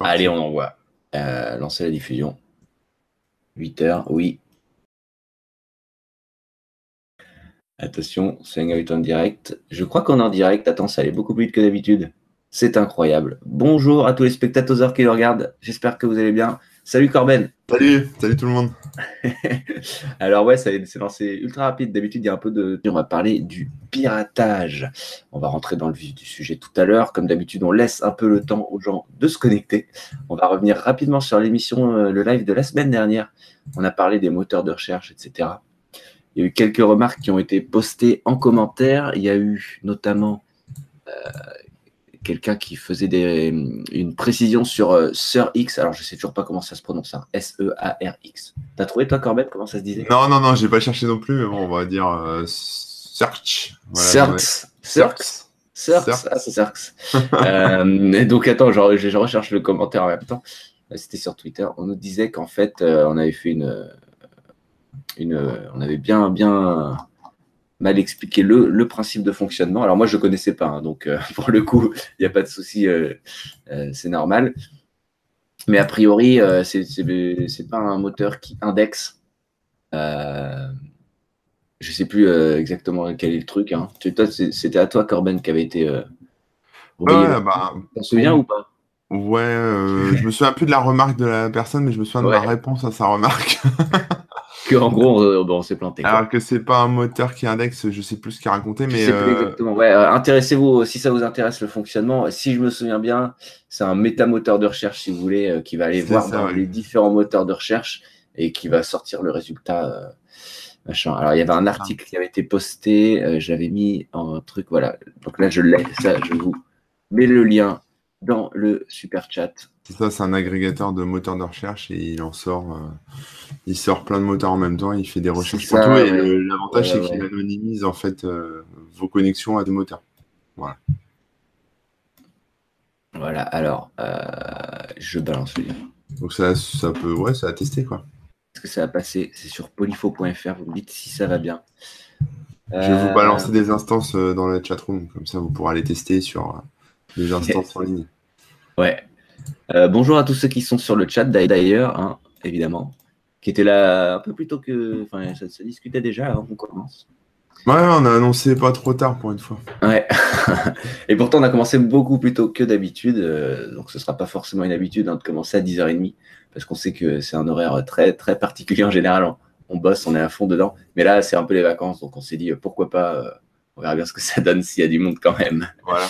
Allez, on envoie. Euh, lancer la diffusion. 8 heures, oui. Attention, c'est un en direct. Je crois qu'on est en direct. Attends, ça allait beaucoup plus vite que d'habitude. C'est incroyable. Bonjour à tous les spectateurs qui le regardent. J'espère que vous allez bien. Salut Corben. Salut, salut tout le monde. Alors ouais, ça s'est lancé ultra rapide. D'habitude, il y a un peu de... On va parler du piratage. On va rentrer dans le vif du sujet tout à l'heure. Comme d'habitude, on laisse un peu le temps aux gens de se connecter. On va revenir rapidement sur l'émission, euh, le live de la semaine dernière. On a parlé des moteurs de recherche, etc. Il y a eu quelques remarques qui ont été postées en commentaire. Il y a eu notamment euh, quelqu'un qui faisait des, une précision sur euh, Sir X. Alors, je sais toujours pas comment ça se prononce. Hein. S-E-A-R-X. T'as trouvé, toi, Corbett, comment ça se disait? Non, non, non, j'ai pas cherché non plus, mais bon, on va dire euh, Search. Voilà, Search. Search. Search. Ah, c'est Search. euh, donc, attends, je, je, recherche le commentaire en même temps. C'était sur Twitter. On nous disait qu'en fait, euh, on avait fait une. une on avait bien, bien mal expliqué le, principe de fonctionnement. Alors moi, je ne connaissais pas, hein, donc euh, pour le coup, il n'y a pas de souci, euh, euh, c'est normal. Mais a priori, ce c'est pas un moteur qui indexe. je ne sais plus exactement quel est le truc. Hein. C'était à toi, Corben, qui avait été. bah, tu te souviens ou pas? Ouais, je me souviens plus de la remarque de la personne, mais je me souviens de la réponse à sa remarque. que en gros, on, s'est planté. Alors que c'est pas un moteur qui indexe, je sais plus ce qu'il a raconté, mais. Euh, exactement. Ouais, euh, intéressez-vous, si ça vous intéresse le fonctionnement. Si je me souviens bien, c'est un métamoteur de recherche, si vous voulez, euh, qui va aller voir dans les différents moteurs de recherche et qui va sortir le résultat. machin. Alors, il y avait un article qui avait été posté, j'avais mis en truc, voilà. Donc là, je l'ai, ça, je vous mets le lien dans le super chat. C'est ça, c'est un agrégateur de moteurs de recherche et il en sort, euh, il sort plein de moteurs en même temps, il fait des recherches pour tout et l'avantage c'est qu'il anonymise en fait euh, vos connexions à des moteurs. Voilà. Voilà, alors euh, je balance le lien. Donc ça, ça peut, ouais, ça a testé quoi. Est-ce que ça va passer? C'est sur polyfo.fr, vous me dites si ça va bien. Je vais vous balancer des instances dans la chatroom, comme ça vous pourrez aller tester sur des instances en ligne. Ouais, euh, bonjour à tous ceux qui sont sur le chat d'ailleurs, hein, évidemment, qui étaient là un peu plus tôt que. Enfin, ça se discutait déjà avant qu'on commence. Ouais, on a annoncé pas trop tard pour une fois. Ouais. Et pourtant, on a commencé beaucoup plus tôt que d'habitude. Euh, donc, ce sera pas forcément une habitude hein, de commencer à 10h30 parce qu'on sait que c'est un horaire très, très particulier en général. On, bosse, on est à fond dedans. Mais là, c'est un peu les vacances. Donc, on s'est dit pourquoi pas. Euh, on verra bien ce que ça donne s'il y a du monde quand même. Voilà.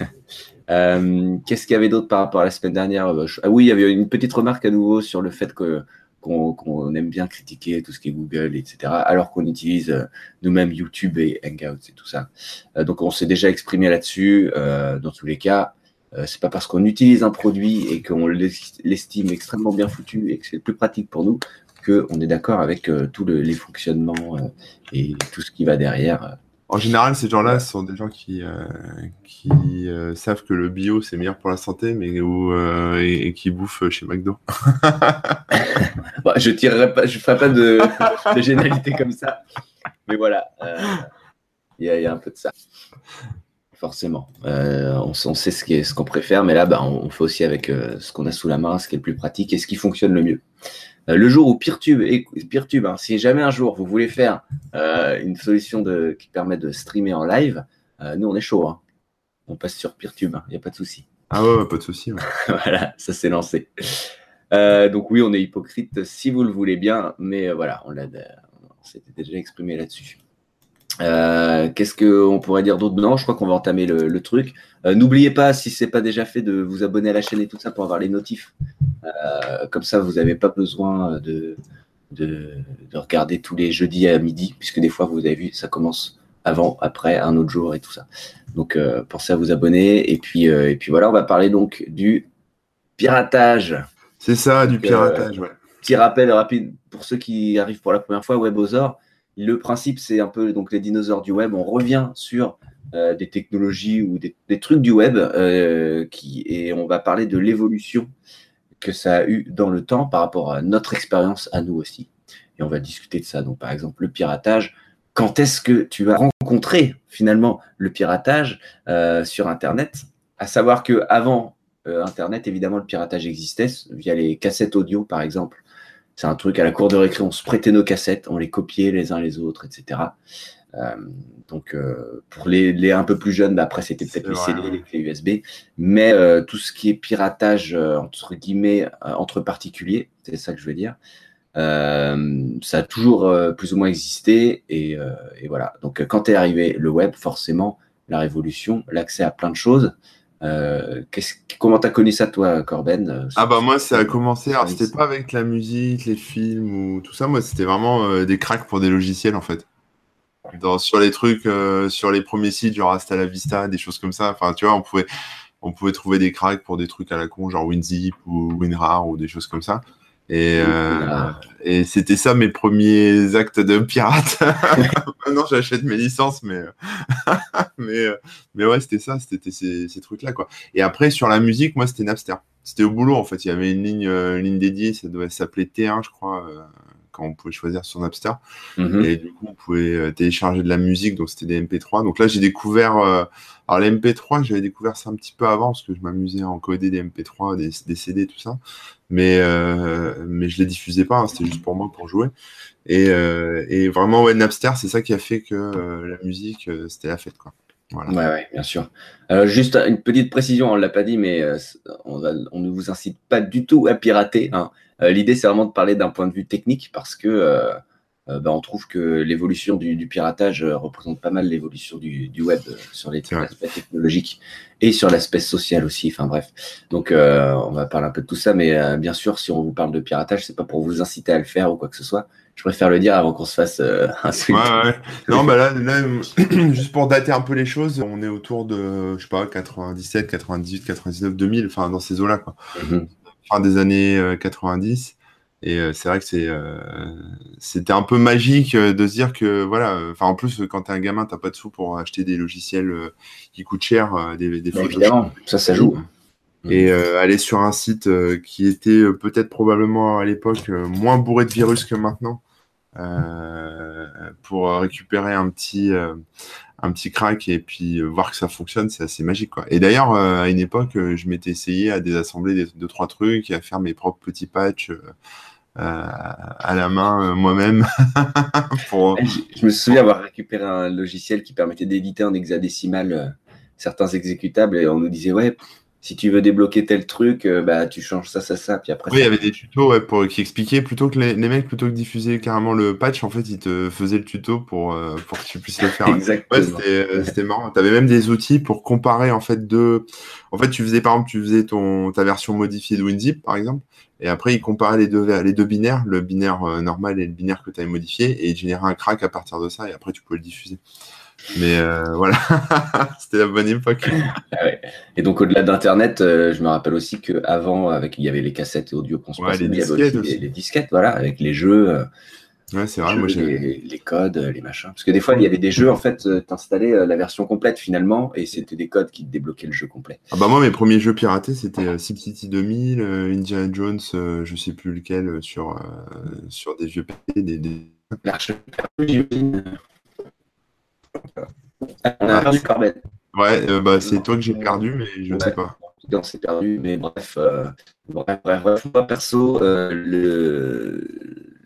Euh, qu'est-ce qu'il y avait d'autre par rapport à la semaine dernière euh, Ah oui, il y avait une petite remarque à nouveau sur le fait que qu'on aime bien critiquer tout ce qui est Google, etc., alors qu'on utilise euh, nous-mêmes YouTube et Hangouts et tout ça. donc on s'est déjà exprimé là-dessus. dans tous les cas, c'est pas parce qu'on utilise un produit et qu'on l'estime extrêmement bien foutu et que c'est plus pratique pour nous qu'on est d'accord avec tous les fonctionnements et tout ce qui va derrière. En général, ces gens-là sont des gens qui, euh, qui euh, savent que le bio c'est meilleur pour la santé, mais euh, et, qui bouffent chez McDo. bah, je tirerai pas, je ferai pas de, de généralité comme ça, mais voilà, il y, a un peu de ça. Forcément, on, sait ce qu'on préfère, mais là, bah, on, fait aussi avec ce qu'on a sous la main, ce qui est le plus pratique et ce qui fonctionne le mieux. Euh, le jour où Peertube, et Peertube hein, si jamais un jour vous voulez faire euh, une solution de, qui permet de streamer en live, euh, nous on est chaud. Hein. On passe sur Peertube, il hein, n'y a pas de souci. Ah ouais, pas de souci. voilà, ça s'est lancé. donc oui, on est hypocrite si vous le voulez bien, mais voilà, on l'a, s'était déjà exprimé là-dessus. Qu'est-ce qu'on pourrait dire d'autre? Non, je crois qu'on va entamer le, truc. N'oubliez pas, si ce n'est pas déjà fait, de vous abonner à la chaîne et tout ça pour avoir les notifs euh, comme ça, vous n'avez pas besoin de, de, regarder tous les jeudis à midi, puisque des fois, vous avez vu, ça commence avant, après, un autre jour et tout ça. Donc, euh, pensez à vous abonner. Et puis, euh, et puis voilà, on va parler donc du piratage. C'est ça, du piratage, ouais. Petit rappel rapide pour ceux qui arrivent pour la première fois, WebOzor. Le principe, c'est un peu donc les dinosaures du web. On revient sur des technologies ou des, trucs du web qui, et on va parler de l'évolution que ça a eu dans le temps par rapport à notre expérience à nous aussi. Et on va discuter de ça. Donc, par exemple, le piratage. Quand est-ce que tu as rencontré finalement le piratage euh, sur Internet? À savoir que avant, Internet, évidemment, le piratage existait via les cassettes audio, par exemple. C'est un truc à la cour de récré, on se prêtait nos cassettes, on les copiait les uns les autres, etc. Euh, donc euh, pour les, les, un peu plus jeunes, bah, après c'était peut-être les CD, les clés USB, mais euh, tout ce qui est piratage entre guillemets entre particuliers, c'est ça que je veux dire. ça a toujours plus ou moins existé et, et voilà. Donc quand est arrivé le web, forcément la révolution, l'accès à plein de choses. Euh, comment t'as connu ça toi, Corben Ah bah moi ça a commencé. Alors c'était pas avec la musique, les films ou tout ça. Moi c'était vraiment des cracks pour des logiciels en fait sur les trucs, euh, sur les premiers sites, genre Hasta la Vista, des choses comme ça. Enfin, tu vois, on pouvait, on pouvait trouver des cracks pour des trucs à la con, genre WinZip ou WinRAR ou des choses comme ça. Et, euh, et c'était ça mes premiers actes de pirate. Maintenant, j'achète mes licences, mais, mais, mais ouais, c'était ça, c'était ces, ces trucs-là, quoi. Et après, sur la musique, moi, c'était Napster. C'était au boulot, en fait. Il y avait une ligne, euh, une ligne dédiée, ça devait s'appeler T1, je crois quand on pouvait choisir son Napster. Mhm. Et du coup, on pouvait euh, télécharger de la musique, donc c'était des MP3. Donc là, j'ai découvert. Euh, alors, les MP3, j'avais découvert ça un petit peu avant parce que je m'amusais à encoder des MP3, des, des, CD, tout ça. Mais, euh, mais je les diffusais pas, hein, c'était juste pour moi, pour jouer. Et, euh, et vraiment, ouais, Napster, c'est ça qui a fait que euh, la musique, c'était la fête, quoi. Voilà. Ouais, ouais, bien sûr. juste une petite précision, on ne l'a pas dit, mais on, on, ne vous incite pas du tout à pirater. Hein. Euh, l'idée, c'est vraiment de parler d'un point de vue technique parce que euh, euh, bah, on trouve que l'évolution du, piratage représente pas mal l'évolution du, web sur les aspects technologiques et sur l'aspect social aussi. Enfin bref, donc on va parler un peu de tout ça, mais bien sûr, si on vous parle de piratage, c'est pas pour vous inciter à le faire ou quoi que ce soit. Je préfère le dire avant qu'on se fasse un swing. Non, bah là, juste pour dater un peu les choses, on est autour de, je sais pas, 97, 98, 99, 2000, enfin dans ces eaux-là, quoi. Mm-hmm fin des années 90. Euh, et euh, c'est vrai que c'est, euh, c'était un peu magique de se dire que, voilà, enfin, en plus, quand t'es un gamin, t'as pas de sous pour acheter des logiciels qui coûtent cher, des, des. Évidemment, ça, ça joue. Et aller sur un site qui était peut-être probablement à l'époque moins bourré de virus que maintenant, pour récupérer un petit, un petit crack et puis euh, voir que ça fonctionne, c'est assez magique. Quoi. Et d'ailleurs, euh, à une époque, euh, je m'étais essayé à désassembler des, deux, trois trucs et à faire mes propres petits patchs à la main moi-même. pour... je, me souviens avoir récupéré un logiciel qui permettait d'éditer en hexadécimal certains exécutables et on nous disait, ouais, si tu veux débloquer tel truc, euh, bah, tu changes ça, ça, ça. Puis après, oui, il y avait des tutos pour, qui expliquaient plutôt que les, mecs, plutôt que diffuser carrément le patch, en fait, ils te faisaient le tuto pour, euh, pour que tu puisses le faire. Exactement. Ouais, euh, c'était marrant. Tu avais même des outils pour comparer en fait deux. En fait, tu faisais par exemple, tu faisais ton, ta version modifiée de WinZip, par exemple, et après, il comparait les deux, les deux binaires, le binaire normal et le binaire que tu avais modifié, et il générait un crack à partir de ça, et après, tu pouvais le diffuser. Mais euh, voilà, c'était la bonne époque. Ah et donc au-delà d'Internet, euh, je me rappelle aussi qu'avant, avec il y avait les cassettes audio qu'on se passait, les disquettes aussi. Les, disquettes, voilà, avec les jeux. Euh, ouais, c'est vrai. moi, les, les, codes, les machins. Parce que des fois, il y avait des jeux, en fait, t'installais la version complète finalement, et c'était des codes qui débloquaient le jeu complet. Ah bah moi, mes premiers jeux piratés, c'était SimCity 2000, Indiana Jones, je sais plus lequel, sur sur des vieux PC, des, des... On a perdu Corbett. Ouais, euh, bah, c'est toi que j'ai perdu, mais je ne sais pas. On s'est perdu, mais bref, euh, bref, bref, Moi, perso, euh, le,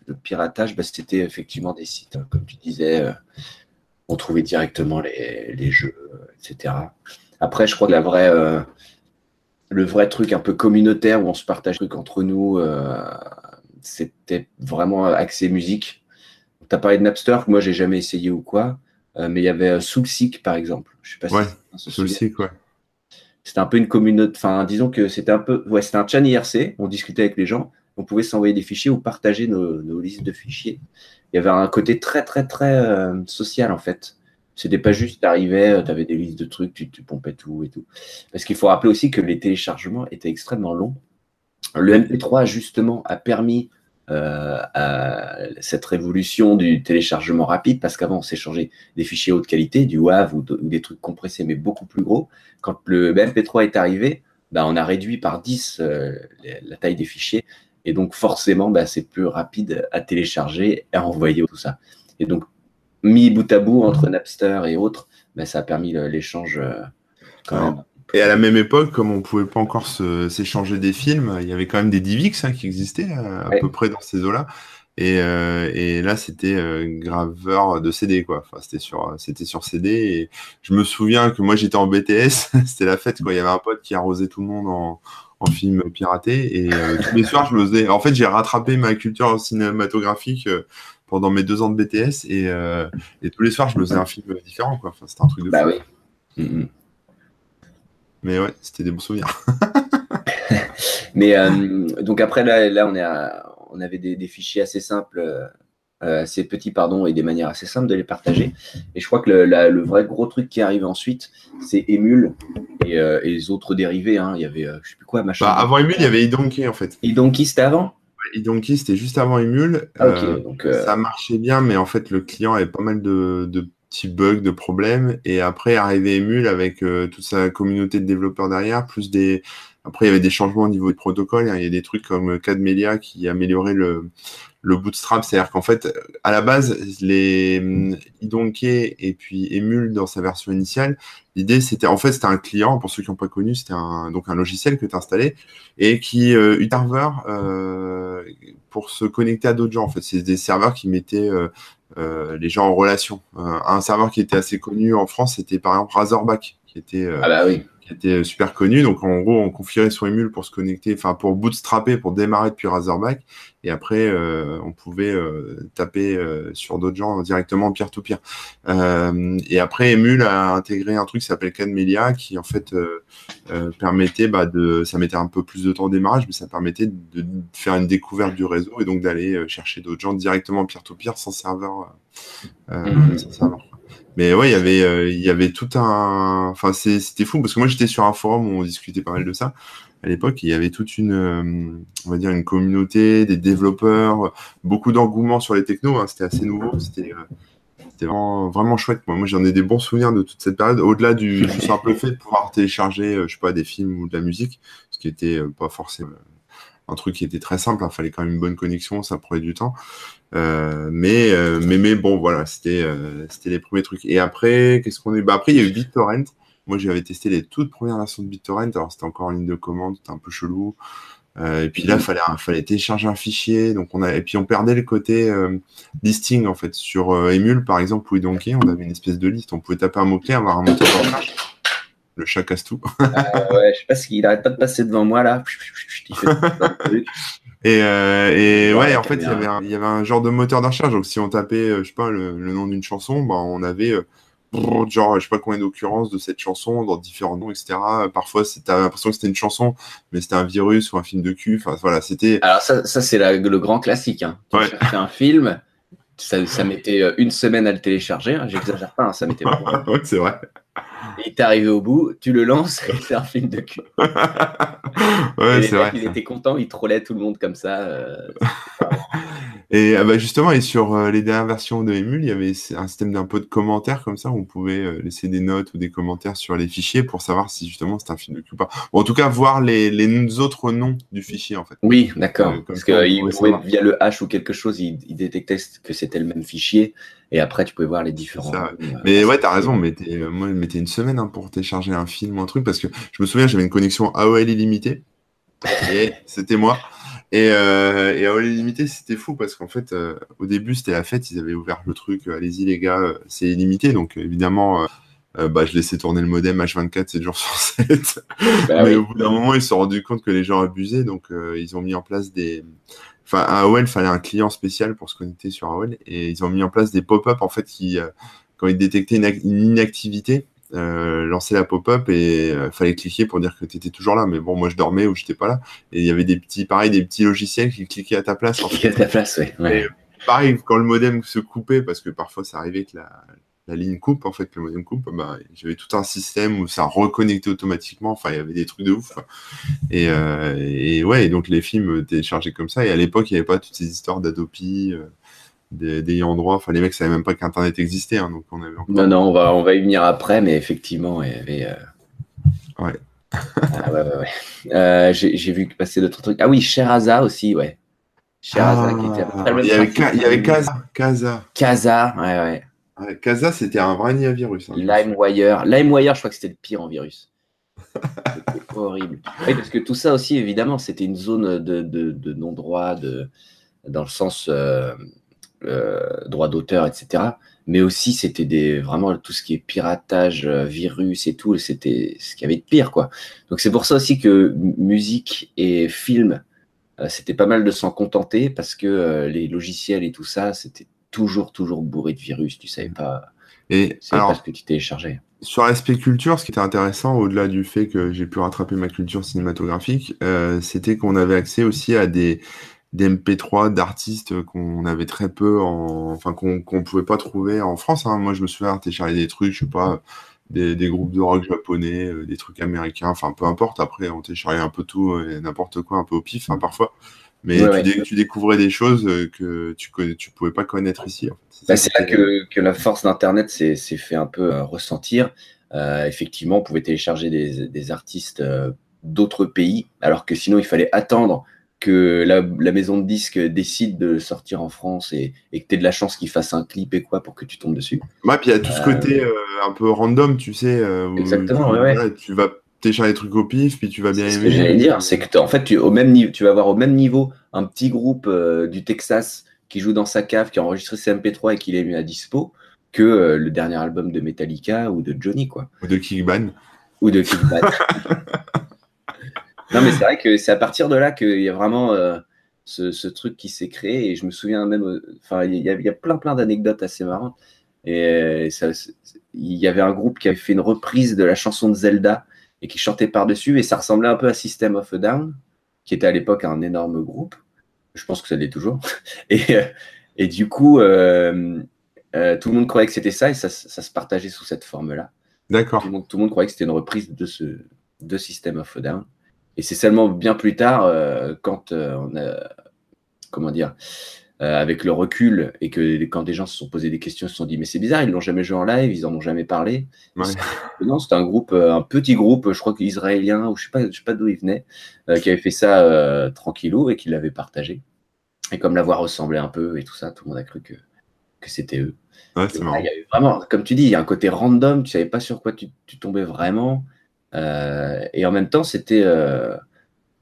le, piratage, bah, c'était effectivement des sites, hein, comme tu disais, on trouvait directement les, les, jeux, etc. Après, je crois que la vraie, le vrai truc un peu communautaire où on se partage des trucs entre nous, c'était vraiment accès musique. Tu as parlé de Napster, que moi, j'ai jamais essayé ou quoi. Euh, mais il y avait euh, Soulseek, par exemple. Je sais pas ouais, si Soulseek, ouais. C'était un peu une communauté. Enfin, disons que c'était un peu. Ouais, c'était un chan IRC. On discutait avec les gens. On pouvait s'envoyer des fichiers ou partager nos, listes de fichiers. Il y avait un côté très, très, très euh, social, en fait. C'était pas juste, t'arrivais, tu avais des listes de trucs, tu, tu, pompais tout et tout. Parce qu'il faut rappeler aussi que les téléchargements étaient extrêmement longs. Le MP3, justement, a permis euh, à cette révolution du téléchargement rapide, parce qu'avant on s'échangeait des fichiers haute qualité, du WAV ou, des trucs compressés mais beaucoup plus gros. Quand le MP3 est arrivé, bah, on a réduit par 10 euh, la taille des fichiers, et donc forcément bah, c'est plus rapide à télécharger et à envoyer tout ça. Et donc mis bout à bout entre Napster et autres, bah, ça a permis l'échange euh, quand même Et à la même époque, comme on pouvait pas encore s'échanger des films, il y avait quand même des Divix hein, qui existaient à, peu près dans ces eaux-là. Et, euh, et, là, c'était euh, graveur de CD, quoi. Enfin, c'était sur, c'était sur CD. Et je me souviens que moi, j'étais en BTS. c'était la fête, quoi. Il y avait un pote qui arrosait tout le monde en, en film piraté. Et euh, tous les soirs, je me faisais. En fait, j'ai rattrapé ma culture cinématographique pendant mes deux ans de BTS. Et, et, tous les soirs, je me faisais un film différent, quoi. Enfin, c'était un truc de bah fou. oui. Mm, mm. Mais ouais, c'était des bons souvenirs. Mais donc après, là, là on est à on avait des, fichiers assez simples, euh, assez petits, pardon, et des manières assez simples de les partager. Et je crois que le, vrai gros truc qui arrive ensuite, c'est Emule et, euh, les autres dérivés. Hein. Il y avait, je euh, je sais plus quoi, machin. Bah, avant Emule, il y avait Idonkey en fait. Idonkey, c'était avant? Idonkey, c'était juste avant Emule. Ah, donc, ça marchait bien, mais en fait, le client avait pas mal de, petits bugs, de problèmes. Et après, arrivé Emule avec toute sa communauté de développeurs derrière, plus des, après, il y avait des changements au niveau du protocole. Hein. Il y a des trucs comme Cadmelia qui améliorait le, le bootstrap. C'est-à-dire qu'en fait, à la base, les Idonkey et puis Emule dans sa version initiale, l'idée c'était, en fait, c'était un client, pour ceux qui n'ont pas connu, c'était un, donc un logiciel que tu installais et qui euh, un serveur euh, pour se connecter à d'autres gens. En fait, c'est des serveurs qui mettaient euh, euh, les gens en relation. un serveur qui était assez connu en France, c'était par exemple Razorback, qui était ah bah oui qui était super connu. Donc en gros, on configurait son émule pour se connecter, enfin pour bootstrapper, pour démarrer depuis Razorback. Et après, euh, on pouvait euh, taper euh, sur d'autres gens directement peer-to-peer. et après, Emule a intégré un truc qui s'appelle Canmelia, qui en fait permettait bah, de, ça mettait un peu plus de temps au démarrage, mais ça permettait de faire une découverte du réseau et donc d'aller chercher d'autres gens directement peer-to-peer sans serveur. Mmh. Sans serveur. Mais ouais, il y avait, euh, y avait tout un. Enfin, c'était fou parce que moi j'étais sur un forum où on discutait pas mal de ça à l'époque. Il y avait toute une, euh, on va dire, une communauté, des développeurs, beaucoup d'engouement sur les technos. Hein. C'était assez nouveau. C'était c'était vraiment, chouette. Moi, moi j'en ai des bons souvenirs de toute cette période, au-delà du, simple fait de pouvoir télécharger, euh, je sais pas, des films ou de la musique, ce qui était pas forcément un truc qui était très simple. Il fallait quand même une bonne connexion, ça prenait du temps. Euh, mais, euh, mais, mais bon, voilà, c'était euh, c'était les premiers trucs. Et après, qu'est-ce qu'on est bah, Après, il y a eu BitTorrent. Moi, j'avais testé les toutes premières versions de BitTorrent. Alors, c'était encore en ligne de commande, c'était un peu chelou. et puis là, il fallait, fallait télécharger un fichier. Donc on a, et puis on perdait le côté listing en fait. Sur Emule, par exemple, ou Donkey, on avait une espèce de liste. On pouvait taper un mot-clé, avoir un moteur de recherche. Le chat casse tout. ouais, je sais pas s'il arrête pas de passer devant moi là. Et, euh, et ouais, en fait, il y, avait un, il y avait un genre de moteur de recherche. Donc, si on tapait, euh, je sais pas, le, nom d'une chanson, bah, on avait euh, genre, je sais pas combien d'occurrences de cette chanson dans différents noms, etc. Parfois, c'était l'impression que c'était une chanson, mais c'était un virus ou un film de cul. Enfin, voilà, c'était. Alors, ça, ça c'est le grand classique. Hein. Tu ouais. un film, ça, ça mettait une semaine à le télécharger. Hein. J'exagère pas, hein, ça mettait. ouais, c'est vrai. Il t'est arrivé au bout, tu le lances et c'est un film de cul. ouais, c'est vrai. Il était content, il trollait tout le monde comme ça. Euh, et ah bah justement, et sur euh, les dernières versions de Emule, il y avait un système d'un peu de commentaires comme ça, où on pouvait euh, laisser des notes ou des commentaires sur les fichiers pour savoir si justement c'était un film de cul ou pas. en tout cas, voir les, les autres noms du fichier en fait. Oui, d'accord. Parce que via le hash ou quelque chose, il, il détectait que c'était le même fichier. Et après, tu pouvais voir les différents. mais ouais, t'as raison. Mettez, moi, mettais une semaine hein, pour télécharger un film ou un truc parce que je me souviens, j'avais une connexion AOL illimitée. et c'était moi. Et, euh, et AOL illimité, c'était fou parce qu'en fait, euh, au début, c'était la fête. Ils avaient ouvert le truc. Euh, allez-y, les gars, c'est illimité. Donc, évidemment. bah, je laissais tourner le modem H24 7 jours sur 7. Bah mais au bout d'un moment, ils se sont rendus compte que les gens abusaient, donc ils ont mis en place des, enfin, à AOL, il fallait un client spécial pour se connecter sur AOL et ils ont mis en place des pop-up en fait qui, euh, quand ils détectaient une, inactivité, euh, lançaient la pop-up et euh, fallait cliquer pour dire que tu étais toujours là. Mais bon, moi je dormais ou j'étais pas là. Et il y avait des petits, pareil, des petits logiciels qui cliquaient à ta place. Cliquaient à ta place, ouais. pareil, quand le modem se coupait, parce que parfois ça arrivait que la, la ligne coupe, en fait, le modem coupe, bah, j'avais tout un système où ça reconnectait automatiquement. Enfin, il y avait des trucs de ouf. Et, euh, et ouais, et donc les films téléchargeaient comme ça. Et à l'époque, il n'y avait pas toutes ces histoires d'Adopi, d'ayant droit. Enfin, les mecs savaient même pas qu'Internet existait. Hein, donc on avait Non, non, on va, on va y venir après, mais effectivement, il y avait. Euh, ouais. ah, ouais, ouais, ouais. Euh, j'ai vu passer d'autres trucs. Ah oui, Sheraza aussi, ouais. Sheraza qui était après le Il y avait, il y avait Kaza. Kaza. Kaza, ouais, ouais. Casa, c'était un vrai virus. Hein, LimeWire. LimeWire, je crois que c'était le pire en virus. C'était horrible. Oui, parce que tout ça aussi, évidemment, c'était une zone de, non-droit, de, dans le sens euh, euh, droit d'auteur, etc. Mais aussi, c'était des, vraiment tout ce qui est piratage, euh, virus et tout, c'était ce qu'il y avait de pire, quoi. Donc, c'est pour ça aussi que musique et film, c'était pas mal de s'en contenter parce que les logiciels et tout ça, c'était toujours, toujours bourré de virus. Tu savais pas, et alors, pas ce que tu téléchargeais. Sur l'aspect culture, ce qui était intéressant, au-delà du fait que j'ai pu rattraper ma culture cinématographique, euh, c'était qu'on avait accès aussi à des, des MP3 d'artistes qu'on avait très peu, en, enfin qu'on ne pouvait pas trouver en France. Hein. Moi, je me souviens télécharger des trucs, je sais pas, des, des groupes de rock japonais, euh, des trucs américains, enfin peu importe. Après, on téléchargeait un peu tout et n'importe quoi, un peu au pif hein, parfois. Mais tu, découvrais des choses euh, que tu ne tu pouvais pas connaître ici. C'est bah, là que, que, la force d'Internet s'est fait un peu euh, ressentir. Euh, effectivement, on pouvait télécharger des, des artistes d'autres pays, alors que sinon, il fallait attendre que la, la, maison de disques décide de sortir en France et, et que tu aies de la chance qu'il fasse un clip et quoi pour que tu tombes dessus. Ouais, puis il y a tout ce côté un peu random, tu sais. exactement, tu, ouais, tu vas télécharger des trucs au pif, puis tu vas bien aimer. Ce que j'allais dire, c'est que en fait, tu, au même niveau, tu vas avoir au même niveau un petit groupe euh, du Texas qui joue dans sa cave, qui a enregistré ses MP3 et qui l'a mis à dispo, que euh, le dernier album de Metallica ou de Johnny, quoi. Ou de Kickban. Ou de Kickban. non, mais c'est vrai que c'est à partir de là qu'il y a vraiment euh, ce, truc qui s'est créé. Et je me souviens même, enfin, il y, a plein, plein d'anecdotes assez marrantes. Et il y avait un groupe qui avait fait une reprise de la chanson de Zelda et qui chantait par-dessus. Et ça ressemblait un peu à System of a Down, qui était à l'époque un énorme groupe. Je pense que ça l'est toujours. Et, euh, et du coup, euh, euh, tout le monde croyait que c'était ça et ça, se partageait sous cette forme-là. D'accord. Tout, tout, le monde croyait que c'était une reprise de ce de System of a Down. Et c'est seulement bien plus tard, quand on a, comment dire, euh, avec le recul et que quand des gens se sont posés des questions, se sont dit mais c'est bizarre, ils l'ont jamais joué en live, ils en ont jamais parlé. Non, c'était un groupe, euh, un petit groupe, je crois qu'israélien ou je sais pas, je sais pas d'où il venait, euh, qui avait fait ça euh, tranquillou et qui l'avait partagé. Et comme la voix ressemblait un peu et tout ça, tout le monde a cru que, que c'était eux. Ouais, c'est marrant. Il y avait vraiment, comme tu dis, il y a un côté random, tu savais pas sur quoi tu, tu tombais vraiment. Et en même temps, c'était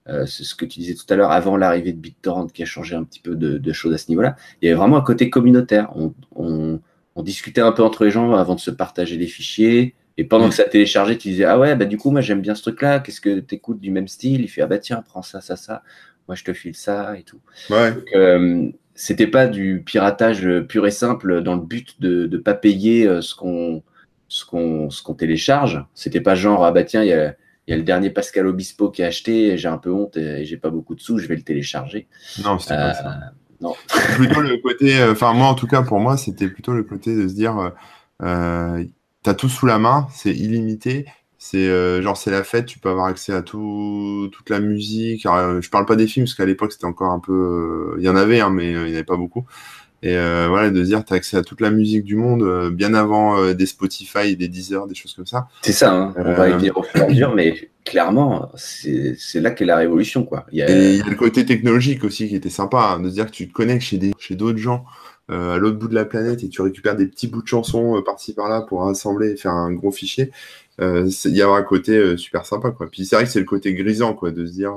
euh, c'est ce que tu disais tout à l'heure, avant l'arrivée de BitTorrent qui a changé un petit peu de, choses à ce niveau-là. Il y avait vraiment un côté communautaire. On, discutait un peu entre les gens avant de se partager les fichiers. Et pendant que ça téléchargeait, tu disais Ah ouais, bah du coup, moi j'aime bien ce truc-là. Qu'est-ce que tu écoutes du même style? Il fait Ah bah tiens, prends ça, ça, ça. Moi je te file ça et tout. Ouais. Euh, c'était pas du piratage pur et simple dans le but de ne pas payer euh, ce qu'on ce qu'on ce qu'on télécharge. C'était pas genre Ah bah tiens, il y a y a le dernier Pascal Obispo qui a acheté, j'ai un peu honte et j'ai pas beaucoup de sous, je vais le télécharger. Non, c'était pas ça. Euh, non. plutôt le côté, euh, enfin moi en tout cas pour moi c'était plutôt le côté de se dire, euh, t'as tout sous la main, c'est illimité, c'est genre c'est la fête, tu peux avoir accès à tout, toute la musique. je parle pas des films parce qu'à l'époque c'était encore un peu, il y en avait hein, mais il n'y avait pas beaucoup. Et euh, voilà, de dire, tu as accès à toute la musique du monde, euh, bien avant euh, des Spotify, des Deezer, des choses comme ça. C'est ça, hein. on va y venir au fur et à mesure, mais clairement, c'est là qu'est la révolution. Quoi. Il y, a... Et il y a le côté technologique aussi qui était sympa, hein, de se dire que tu te connectes chez d'autres chez gens à l'autre bout de la planète et tu récupères des petits bouts de chansons par-ci par-là pour assembler et faire un gros fichier. Il y a un côté super sympa. Quoi. Puis c'est vrai que c'est le côté grisant, quoi, de se dire,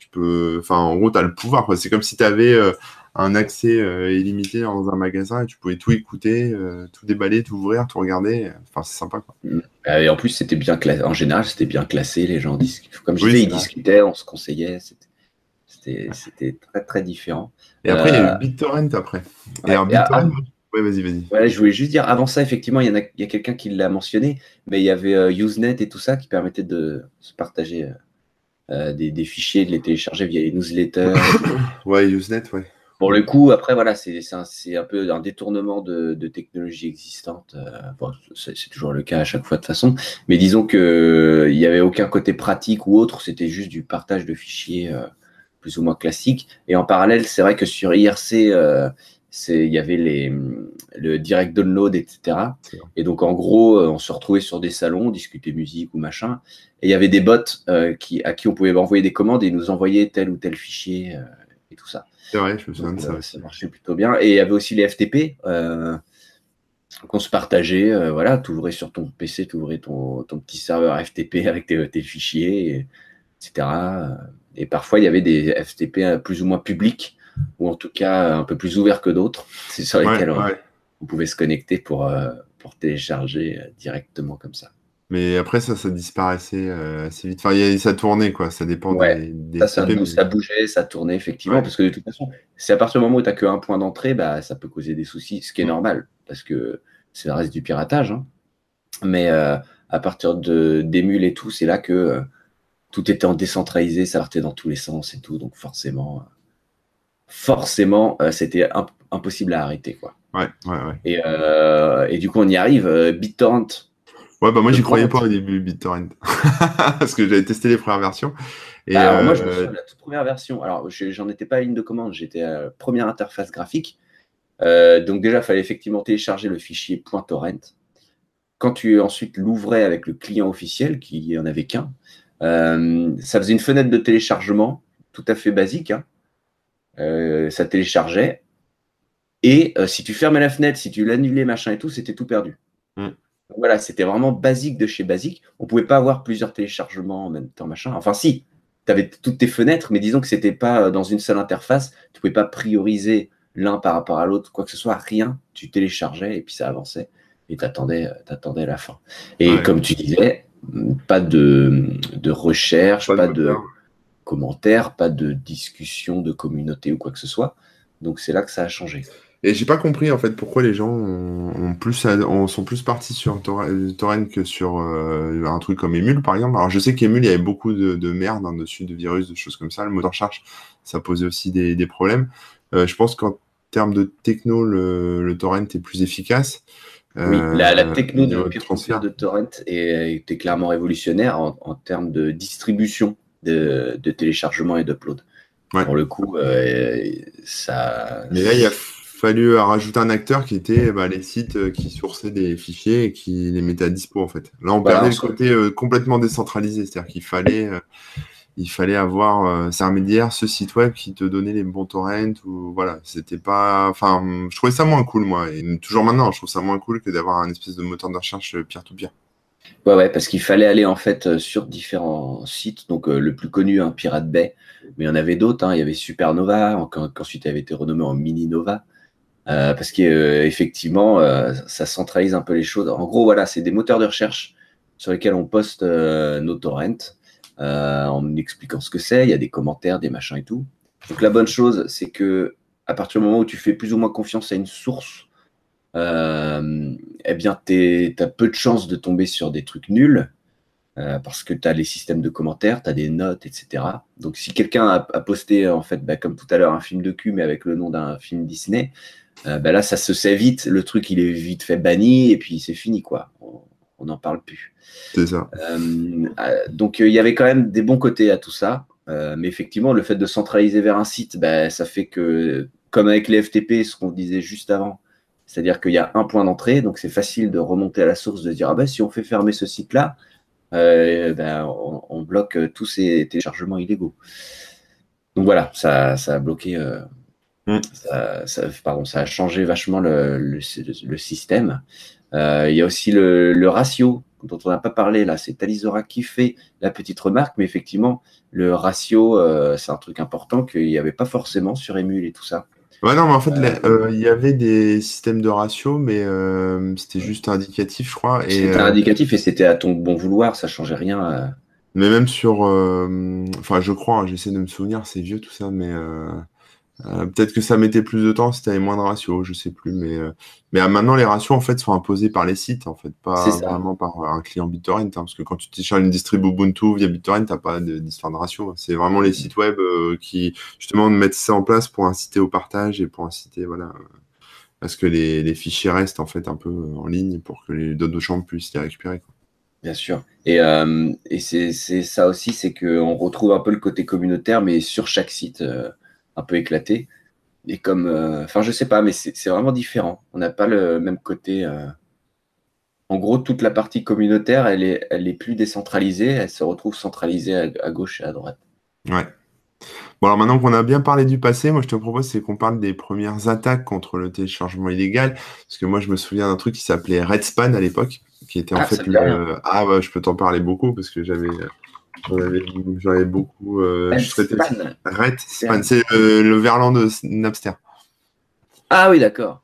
tu peux. Enfin, en gros, tu as le pouvoir. C'est comme si tu avais un accès euh, illimité dans un magasin et tu pouvais tout écouter, euh, tout déballer, tout ouvrir, tout regarder. Enfin, c'est sympa. Quoi. Mm. Euh, et en plus, c'était bien classé. En général, c'était bien classé. Les gens discutent. Comme je disais, ils discutaient, on se conseillait. C'était très, très différent. Et après, il y a eu BitTorrent après. Et alors, BitTorrent. Oui, vas-y, vas-y. Ouais, je voulais juste dire, avant ça, effectivement, il y, en a, il y a quelqu'un qui l'a mentionné, mais il y avait Usenet et tout ça qui permettait de se partager des, des, fichiers, de les télécharger via les newsletters. ouais, Usenet, ouais. Pour le coup, après, voilà, c'est un, un, peu un détournement de, de technologie existante. Euh, c'est toujours le cas à chaque fois de toute façon. Mais disons qu'il euh, n'y avait aucun côté pratique ou autre, c'était juste du partage de fichiers euh, plus ou moins classique. Et en parallèle, c'est vrai que sur IRC, il y avait les, le direct download, etc. Et donc, en gros, on se retrouvait sur des salons, on discutait musique ou machin. Et il y avait des bots qui, à qui on pouvait envoyer des commandes et ils nous envoyaient tel ou tel fichier et tout ça. C'est vrai, je me souviens de ça. ça marchait plutôt bien. Et il y avait aussi les FTP. Euh, qu'on se partageait. voilà, tu ouvrais sur ton PC, tu ouvrais ton, ton, petit serveur FTP avec tes, fichiers, etc. Et parfois, il y avait des FTP plus ou moins publics, ou en tout cas un peu plus ouverts que d'autres, sur lesquels on, pouvait se connecter pour, pour télécharger directement comme ça. Mais après, ça, ça disparaissait euh, assez vite. Enfin, y a, ça tournait, quoi. Ça dépend des, ça, ça, bougeait, ça tournait, effectivement. Parce que de toute façon, c'est à partir du moment où tu n'as qu'un point d'entrée, bah, ça peut causer des soucis, ce qui est normal, parce que c'est le reste du piratage. Hein. Mais euh, à partir de, d'émules et tout, c'est là que euh, tout était en décentralisé, ça partait dans tous les sens et tout. Donc forcément, forcément, c'était impossible à arrêter, quoi. Ouais, ouais, ouais. Et, et du coup, on y arrive. BitTorrent Ouais, bah moi j'y croyais pas au début BitTorrent parce que j'avais testé les premières versions. Et bah, moi je me euh, souviens de la toute première version. Alors j'en étais pas à ligne de commande, j'étais à première interface graphique. Euh, donc déjà il fallait effectivement télécharger le fichier .torrent. Quand tu ensuite l'ouvrais avec le client officiel, qui en avait qu'un, euh, ça faisait une fenêtre de téléchargement tout à fait basique. Hein. ça téléchargeait. Et si tu fermais la fenêtre, si tu l'annulais, machin et tout, c'était tout perdu. Mm voilà, c'était vraiment basique de chez basique. On pouvait pas avoir plusieurs téléchargements en même temps, machin. Enfin, si, tu avais toutes tes fenêtres, mais disons que c'était pas euh, dans une seule interface. Tu pouvais pas prioriser l'un par rapport à l'autre, quoi que ce soit, rien. Tu téléchargeais et puis ça avançait et t'attendais, euh, t'attendais la fin. Et comme tu disais, pas de, de recherche, pas, de, commentaires, pas de discussion de communauté ou quoi que ce soit. Donc c'est là que ça a changé. Et j'ai pas compris en fait pourquoi les gens ont, plus, sont plus partis sur Torrent que sur euh, un truc comme Emule par exemple. Alors je sais qu'Emule il y avait beaucoup de, merde hein, dessus, de virus, de choses comme ça. Le moteur charge, ça posait aussi des, problèmes. Euh, je pense qu'en termes de techno, le, Torrent est plus efficace. oui, la, euh, techno de transfert de Torrent était clairement révolutionnaire en, termes de distribution de, téléchargement et d'upload. Pour le coup, ça. Mais là, il y a fallu rajouter un acteur qui était bah, les sites euh, qui sourçaient des fichiers et qui les mettaient à dispo en fait. Là, on perdait le côté euh, complètement décentralisé, c'est-à-dire qu'il fallait, euh, il fallait avoir ces intermédiaire, ce site web qui te donnait les bons torrents ou voilà, c'était pas, enfin, je trouvais ça moins cool moi et toujours maintenant, je trouve ça moins cool que d'avoir un espèce de moteur de recherche peer-to-peer. Ouais, ouais, parce qu'il fallait aller en fait sur différents sites. Donc le plus connu, hein, Pirate Bay, mais il y en avait d'autres. Hein. Il y avait Supernova, qu'ensuite avait été renommé en Mini Nova. Euh, parce qu'effectivement, euh, ça centralise un peu les choses. En gros, voilà, c'est des moteurs de recherche sur lesquels on poste euh, nos torrents en expliquant ce que c'est. Il y a des commentaires, des machins et tout. Donc la bonne chose, c'est que à partir du moment où tu fais plus ou moins confiance à une source, eh bien, tu as peu de chances de tomber sur des trucs nuls. parce que tu as les systèmes de commentaires, tu as des notes, etc. Donc si quelqu'un a, posté, en fait, bah, comme tout à l'heure, un film de cul, mais avec le nom d'un film Disney, euh, ben là, ça se sait vite. Le truc, il est vite fait banni et puis c'est fini, quoi. On n'en parle plus. C'est ça. Euh, euh, donc, il y avait quand même des bons côtés à tout ça. mais effectivement, le fait de centraliser vers un site, ben, ça fait que, comme avec les FTP, ce qu'on disait juste avant, c'est-à-dire qu'il y a un point d'entrée, donc c'est facile de remonter à la source, de dire ah ben, si on fait fermer ce site-là, ben, on, bloque tous ces téléchargements illégaux. Donc voilà, ça, ça a bloqué Mm. Ça, pardon, ça a changé vachement le, le, système. Euh, il y a aussi le, ratio dont on n'a pas parlé là. C'est Talizora qui fait la petite remarque, mais effectivement, le ratio, euh, c'est un truc important qu'il n'y avait pas forcément sur Emule et tout ça. Ouais, non, mais en fait, euh, il y avait des systèmes de ratio, mais c'était juste indicatif, je crois. C'était indicatif et c'était à ton bon vouloir, ça changeait rien. Mais même sur. Enfin, je crois, hein, j'essaie de me souvenir, c'est vieux tout ça, mais euh, peut-être que ça mettait plus de temps si tu avais moins de ratios, je sais plus. Mais, euh, mais maintenant, les ratios en fait sont imposés par les sites, en fait, pas vraiment par un client BitTorrent. Hein, parce que quand tu télécharges une distrib Ubuntu via BitTorrent, tu n'as pas d'histoire de, ratio. C'est vraiment les sites web euh, qui justement mettent ça en place pour inciter au partage et pour inciter voilà, à ce que les, les, fichiers restent en fait un peu en ligne pour que les d'autres chambres puissent les récupérer. Quoi. Bien sûr. Et, et c'est ça aussi, c'est qu'on retrouve un peu le côté communautaire, mais sur chaque site un peu éclaté. Et comme, euh, enfin, je sais pas, mais c'est vraiment différent. On n'a pas le même côté. Euh. En gros, toute la partie communautaire, elle est, elle est plus décentralisée. Elle se retrouve centralisée à, gauche et à droite. Ouais. Bon, alors maintenant qu'on a bien parlé du passé, moi je te propose c'est qu'on parle des premières attaques contre le téléchargement illégal. Parce que moi je me souviens d'un truc qui s'appelait Redspan à l'époque, qui était en ah, fait le. Ah, bah, je peux t'en parler beaucoup parce que j'avais. J'en avais, beaucoup. Euh, c'est le verlan de Napster. Ah oui, d'accord.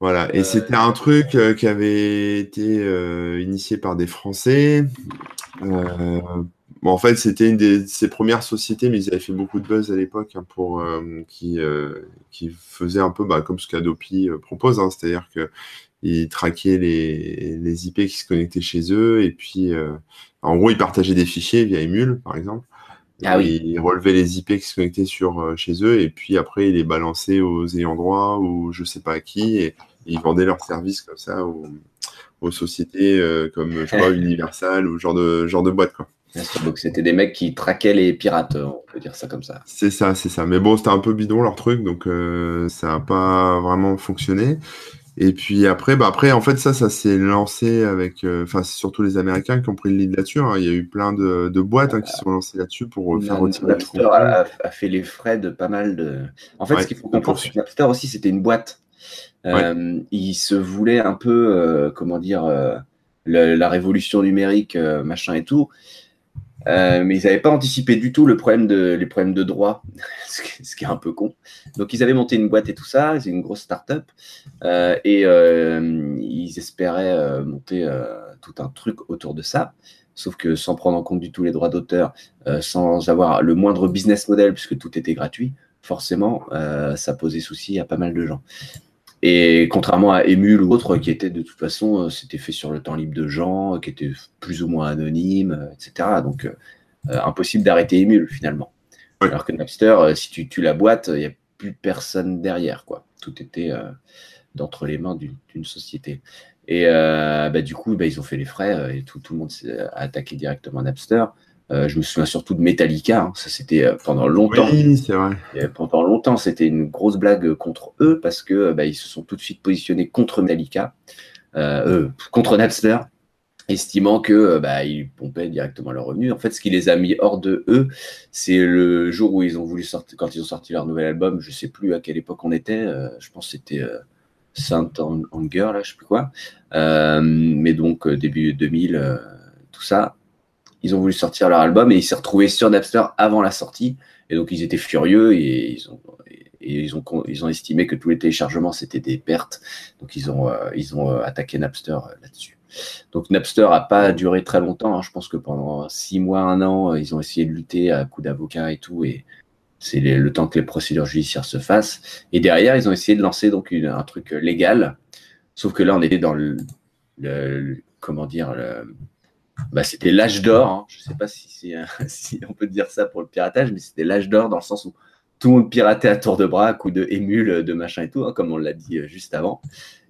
Voilà, et euh, c'était un truc euh, qui avait été initié par des Français. Euh, Bon, en fait, c'était une de ses premières sociétés, mais ils avaient fait beaucoup de buzz à l'époque hein, pour euh, qui, euh, qui faisait un peu bah, comme ce qu'Adopi euh, propose, hein, c'est-à-dire qu'ils traquaient les, les, IP qui se connectaient chez eux, et puis en gros, ils partageaient des fichiers via Emule, par exemple. Ah oui. Ils relevaient les IP qui se connectaient sur, chez eux, et puis après, ils les balançaient aux ayants droit ou je sais pas à qui, et, ils vendaient leurs services comme ça aux, aux sociétés comme je crois Universal ou genre de genre de boîte quoi donc c'était des mecs qui traquaient les pirates, on peut dire ça comme ça. C'est ça, c'est ça. Mais bon, c'était un peu bidon leur truc, donc euh, ça n'a pas vraiment fonctionné. Et puis après, bah après, en fait, ça, ça s'est lancé avec, euh, enfin, c'est surtout les Américains qui ont pris le lead là-dessus. Hein. Il y a eu plein de, boîtes hein, qui sont lancées là-dessus pour faire retirer. Napster a, a, fait les frais de pas mal de. En fait, ce qu'il faut comprendre, c'est que Napster aussi, c'était une boîte. Euh, il se voulait un peu, comment dire, la révolution numérique, machin et tout. Euh, mais ils n'avaient pas anticipé du tout les problèmes de droit, ce qui est un peu con. Donc ils avaient monté une boîte et tout ça, c'est une grosse start-up, euh, et euh, ils espéraient monter tout un truc autour de ça, sauf que sans prendre en compte du tout les droits d'auteur, sans avoir le moindre business model, puisque tout était gratuit, forcément, ça posait souci à pas mal de gens. Et contrairement à Emule ou autre, qui était de toute façon, euh, c'était fait sur le temps libre de gens, qui était plus ou moins anonyme, euh, etc. Donc, euh, impossible d'arrêter Emule finalement. Alors que Napster, si tu tues la boîte, il n'y a plus personne derrière. quoi. Tout était d'entre les mains d'une société. Et bah, du coup, bah, ils ont fait les frais et tout, tout le monde a attaqué directement Napster. Euh, je me souviens surtout de Metallica. Hein. Ça, c'était euh, pendant longtemps. Oui, c'est vrai. pendant longtemps, c'était une grosse blague contre eux parce que bah, ils se sont tout de suite positionnés contre Metallica, euh, contre Napster, estimant que bah, ils pompaient directement leurs revenus. En fait, ce qui les a mis hors de eux, c'est le jour où ils ont voulu sortir, quand ils ont sorti leur nouvel album. Je sais plus à quelle époque on était. je pense que c'était Saint Anger, là, je sais plus quoi. mais donc début 2000, tout ça ils ont voulu sortir leur album et ils s'est retrouvé sur Napster avant la sortie. Et donc ils étaient furieux et ils ont, estimé que tous les téléchargements c'était des pertes. Donc ils ont, euh, euh, attaqué Napster euh, là-dessus. Donc Napster a pas duré très longtemps. Hein. Je pense que pendant six mois, un an, ils ont essayé de lutter à coups d'avocat et tout. Et c'est le temps que les procédures judiciaires se fassent. Et derrière, ils ont essayé de lancer donc un truc légal. Sauf que là, on était dans le, le comment dire, le, bah, c'était l'âge d'or. Hein. Je ne sais pas si, on peut dire ça pour le piratage, mais c'était l'âge d'or dans le sens où tout le monde piratait à tour de bras, coup de émule, de machin et tout, hein, comme on l'a dit euh, juste avant.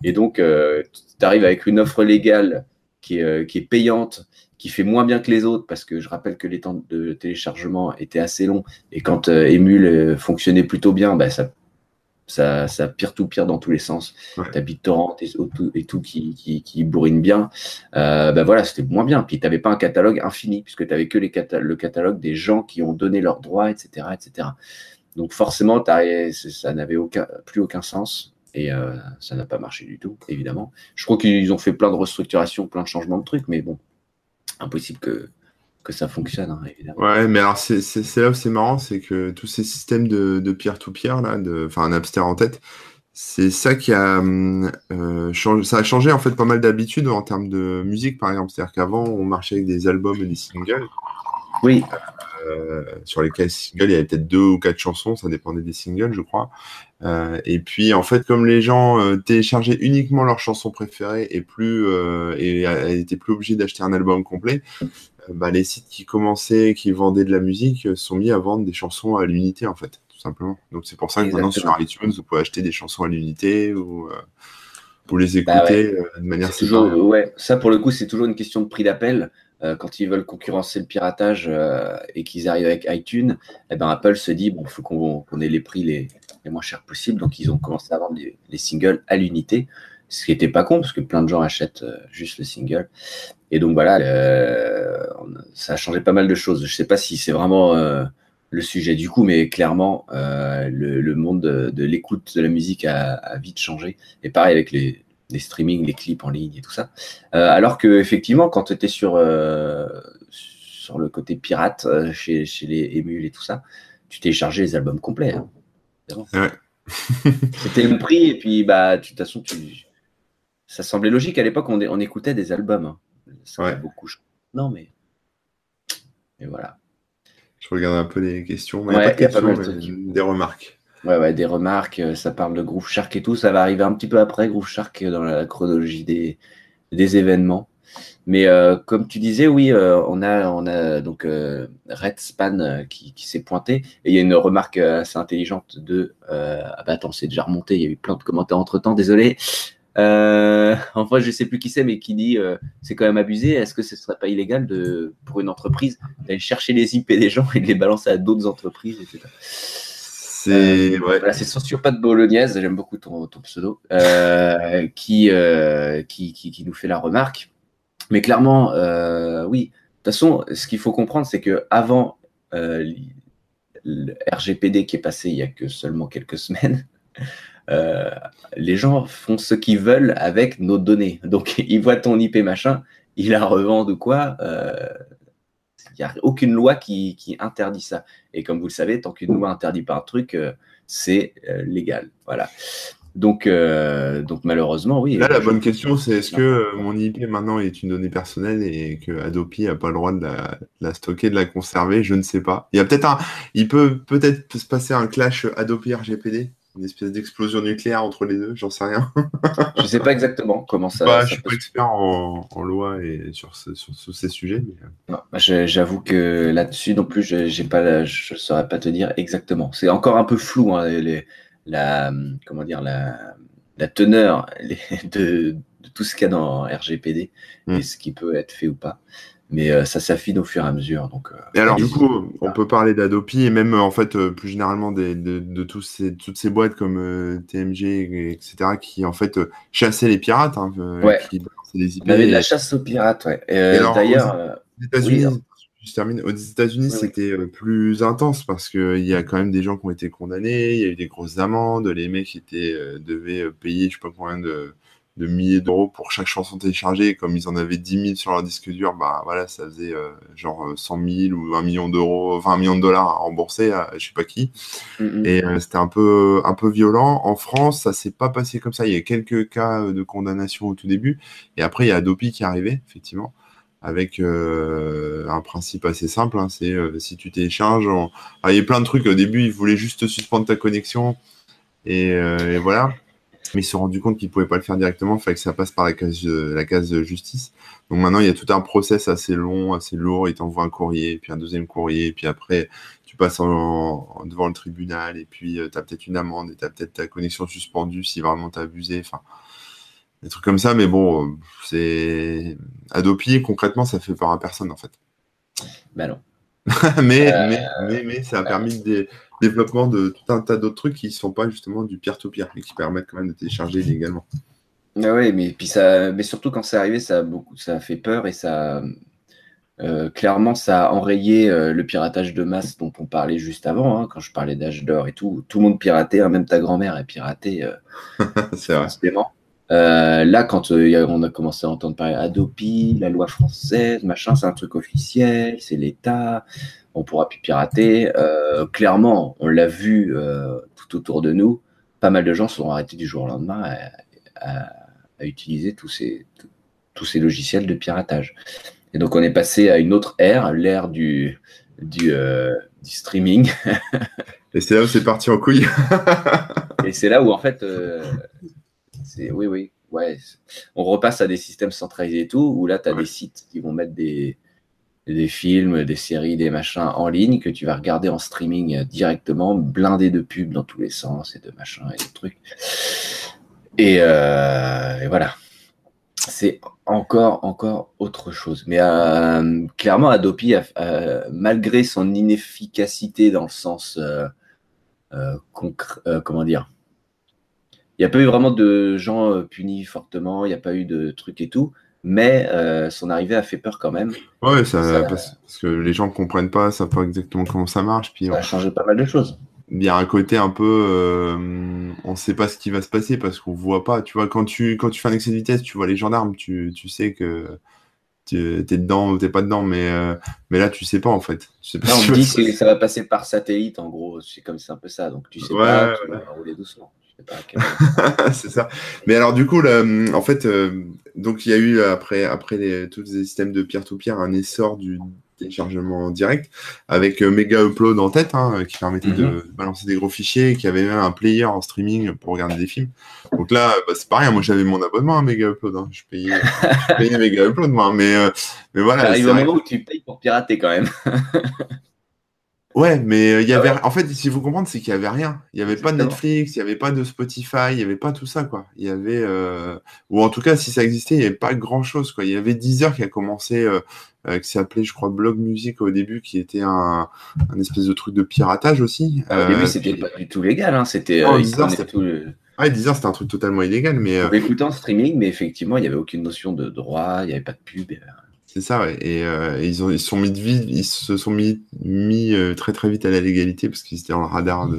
Et donc, euh, tu arrives avec une offre légale qui est, euh, qui est, payante, qui fait moins bien que les autres, parce que je rappelle que les temps de téléchargement étaient assez longs. Et quand Emule fonctionnait plutôt bien, bah, ça ça, ça pire tout pire dans tous les sens. Ouais. T'as BitTorrent et, et, tout qui, qui, qui bourrine bien. Euh, ben voilà, c'était moins bien. Puis tu n'avais pas un catalogue infini, puisque tu n'avais que les le catalogue des gens qui ont donné leurs droits, etc. etc. Donc forcément, ça n'avait aucun, plus aucun sens. Et euh, ça n'a pas marché du tout, évidemment. Je crois qu'ils ont fait plein de restructurations, plein de changements de trucs, mais bon, impossible que, que ça fonctionne, hein, évidemment. Ouais, mais alors c'est là où c'est marrant, c'est que tous ces systèmes de peer-to-peer, là, de, enfin Napster en tête, c'est ça qui a euh, changé, ça a changé en fait pas mal d'habitudes en termes de musique, par exemple. C'est-à-dire qu'avant, on marchait avec des albums et des singles. Oui. Euh, sur lesquels singles, il y avait peut-être deux ou quatre chansons, ça dépendait des singles, je crois. Euh, et puis, en fait, comme les gens téléchargeaient uniquement leurs chansons préférées et plus et étaient plus obligés d'acheter un album complet, bah, les sites qui commençaient, qui vendaient de la musique, euh, sont mis à vendre des chansons à l'unité, en fait, tout simplement. Donc c'est pour ça que maintenant sur iTunes, vous pouvez acheter des chansons à l'unité ou pour euh, les bah écouter euh, de manière toujours, Ouais, ça pour le coup, c'est toujours une question de prix d'appel. quand ils veulent concurrencer le piratage et qu'ils arrivent avec iTunes, eh ben Apple se dit bon, il faut qu'on ait les prix les, les, moins chers possibles. Donc ils ont commencé à vendre les singles à l'unité ce qui n'était pas con parce que plein de gens achètent euh, juste le single. Et donc voilà, ça a changé pas mal de choses. Je ne sais pas si c'est vraiment euh, le sujet du coup, mais clairement, le, monde de, l'écoute de la musique a, vite changé. Et pareil avec les, les streamings, les clips en ligne et tout ça. alors que effectivement, quand tu étais sur, sur le côté pirate chez, chez, les émules et tout ça, tu téléchargeais les albums complets. Hein. C'était le prix, et puis bah, de toute façon, tu... ça semblait logique à l'époque, on, on, écoutait des albums. Hein. Ça beaucoup. Non, mais. Et voilà. Je regarde un peu les questions. Il y a pas de des remarques. Ouais, ouais, des remarques. Euh, ça parle de Groove Shark et tout. Ça va arriver un petit peu après Groove Shark dans la chronologie des, des événements. Mais euh, comme tu disais, oui, euh, on, a, on a donc euh, Red Span qui, s'est pointé. Et il y a une remarque assez intelligente de Ah bah attends, c'est déjà remonté, il y a eu plein de commentaires entre temps, désolé. Enfin, je sais plus qui c'est, mais qui dit c'est quand même abusé. Est-ce que ce serait pas illégal de, pour une entreprise d'aller chercher les IP des gens et de les balancer à d'autres entreprises, etc. C'est ouais. voilà, sociopathe bolognaise, j'aime beaucoup ton, ton pseudo, qui, qui, qui, qui, nous fait la remarque. Mais clairement, euh, oui. De toute façon, ce qu'il faut comprendre, c'est que avant euh, le RGPD qui est passé il y a que seulement quelques semaines, euh, les gens font ce qu'ils veulent avec nos données. Donc, ils voient ton IP machin, ils la revendent ou quoi. Il n'y a aucune loi qui, qui, interdit ça. Et comme vous le savez, tant qu'une loi interdit pas un truc, c'est légal. Voilà. Donc, euh, donc malheureusement, oui. Là, la bonne question, c'est est-ce que euh, mon IP maintenant est une donnée personnelle et que Adopi n'a pas le droit de la, stocker, de la conserver? Je ne sais pas. Il y a peut-être un, il peut peut-être se passer un clash Adopi RGPD, une espèce d'explosion nucléaire entre les deux. J'en sais rien. je ne sais pas exactement comment ça. Bah, je suis pas expert en, loi et sur, sur, ces sujets. Euh. J'avoue que là-dessus non plus, je ne saurais pas te dire exactement. C'est encore un peu flou. Hein, les la, comment dire, la, la teneur de, de, tout ce qu'il y a dans RGPD et ce qui peut être fait ou pas. Mais euh, ça s'affine au fur et à mesure. Donc, euh, et alors, du coup, on peut parler d'Adopi et même, en fait, euh, plus généralement de, de tous ces, toutes ces boîtes comme TMG, etc., qui, en fait, chassaient les pirates. Hein, ouais. Qui, les IP, on avait de la chasse aux pirates, ouais. D'ailleurs, États-Unis, je termine. Aux États-Unis, c'était euh, plus intense parce qu'il y a quand même des gens qui ont été condamnés, il y a eu des grosses amendes, les mecs étaient, euh, devaient euh, payer je sais pas combien de, de milliers d'euros pour chaque chanson téléchargée. Comme ils en avaient 10 000 sur leur disque dur, bah voilà, ça faisait genre 100 000 ou 1 million d'euros, enfin 1 million de dollars à rembourser à je sais pas qui. Mm, mm. Et c'était un peu, un peu violent. En France, ça s'est pas passé comme ça. Il y a quelques cas de condamnation au tout début. Et après, il y a Adopi qui est arrivé, effectivement avec euh, un principe assez simple. Hein, c'est euh, si tu télécharges, il y a plein de trucs. Au début, ils voulaient juste suspendre ta connexion et, euh, et voilà. Mais ils se sont rendus compte qu'ils ne pouvaient pas le faire directement. Il fallait que ça passe par la case, la case justice. Donc maintenant, il y a tout un process assez long, assez lourd. Ils t'envoient un courrier, puis un deuxième courrier, puis après, tu passes en, devant le tribunal, et puis tu as peut-être une amende, et tu as peut-être ta connexion suspendue si vraiment tu as abusé. Enfin, des trucs comme ça, mais bon, c'est Adopi, concrètement, ça fait peur à personne en fait. Ben non. mais, euh, mais, mais, ça a permis le développement de tout un tas d'autres trucs qui ne sont pas justement du peer-to-peer et qui permettent quand même de télécharger illégalement. Ah oui, mais, puis ça, mais surtout quand c'est arrivé, ça a, beaucoup, ça a fait peur et ça, euh, clairement, ça a enrayé euh, le piratage de masse dont on parlait juste avant, hein, quand je parlais d'âge d'or et tout. Tout le monde piratait, hein, même ta grand-mère est piratée. c'est vrai. Euh, là, quand euh, on a commencé à entendre parler Adopi, la loi française, machin, c'est un truc officiel, c'est l'État, on pourra plus pirater. Euh, clairement, on l'a vu tout autour de nous, pas mal de gens sont arrêtés du jour au lendemain à, utiliser tous ces, tous ces logiciels de piratage. Et donc, on est passé à une autre ère, l'ère du, du, du streaming. Et c'est là où c'est parti en couille. Et c'est là où, en fait, oui, oui. Ouais. On repasse à des systèmes centralisés et tout, où là, tu as des sites qui vont mettre des, des films, des séries, des machins en ligne que tu vas regarder en streaming directement, blindé de pubs dans tous les sens et de machins et de trucs. Et, euh, voilà. C'est encore, encore autre chose. Mais euh, clairement, Adopi, malgré son inefficacité dans le sens euh, comment dire, il n'y a pas eu vraiment de gens punis fortement, il n'y a pas eu de trucs et tout. Mais son arrivée a fait peur quand même. Ouais, ça, Parce, que les gens ne comprennent pas, savent pas exactement comment ça marche. Puis ça a changé pas mal de choses. Il y a un côté un peu, on ne sait pas ce qui va se passer parce qu'on voit pas. Tu vois, quand tu, quand tu fais un excès de vitesse, tu vois les gendarmes, tu, tu sais que tu es dedans ou t'es pas dedans, mais, euh, mais là, tu sais pas en fait. Tu sais pas on dit que ça va passer par satellite, en gros, c'est comme c'est un peu ça, donc tu sais pas, tu vas rouler doucement. c'est ça. Mais alors du coup, là, en fait, euh, donc il y a eu après, après les, tous les systèmes de peer-to-peer un essor du, téléchargement direct avec euh, Mega Upload en tête hein, qui permettait de mhm. balancer des gros fichiers, qui avait même un player en streaming pour regarder des films. Donc là, bah, c'est pareil, moi j'avais mon abonnement à Mega Upload, hein. je, payais, je payais Mega Upload moi, mais, euh, mais voilà. Il arrive un moment où tu payes pour pirater quand même. Ouais, mais euh, il y avait. Ah en fait, si vous comprendre, c'est qu'il y avait rien. Il n'y avait pas de Netflix, il n'y avait pas de Spotify, il n'y avait pas tout ça, quoi. Il y avait, ou en tout cas, si ça existait, il n'y avait pas grand chose, quoi. Il y avait Deezer qui a commencé euh, qui s'appelait, je crois, Blog Music au début, qui était un, un espèce de truc de piratage aussi. Ah, au début, euh, c'était pas du tout légal. Hein. C'était. Oh, Deezer, c'était tout c'était un truc totalement illégal. Mais, On écoutait en streaming, mais effectivement, il n'y avait aucune notion de droit, il n'y avait pas de pub. C'est ça. Et, ils, ont, ils, sont mis de ils se sont mis, mis très très vite à la légalité parce qu'ils étaient dans le radar de,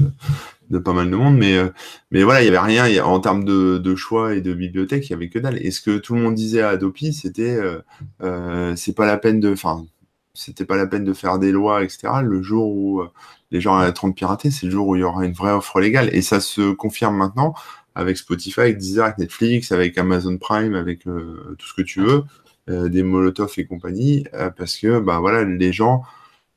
pas mal de monde, mais, euh, mais voilà, il n'y avait rien en termes de, choix et de bibliothèque, il n'y avait que dalle. Et ce que tout le monde disait à Adopi, c'était euh, euh, c'est pas la peine de. C'était pas la peine de faire des lois, etc. Le jour où les gens arrêteront de pirater, c'est le jour où il y aura une vraie offre légale. Et ça se confirme maintenant avec Spotify, avec Deezer, avec Netflix, avec Amazon Prime, avec tout ce que tu veux, des Molotov et compagnie, parce que bah voilà, les gens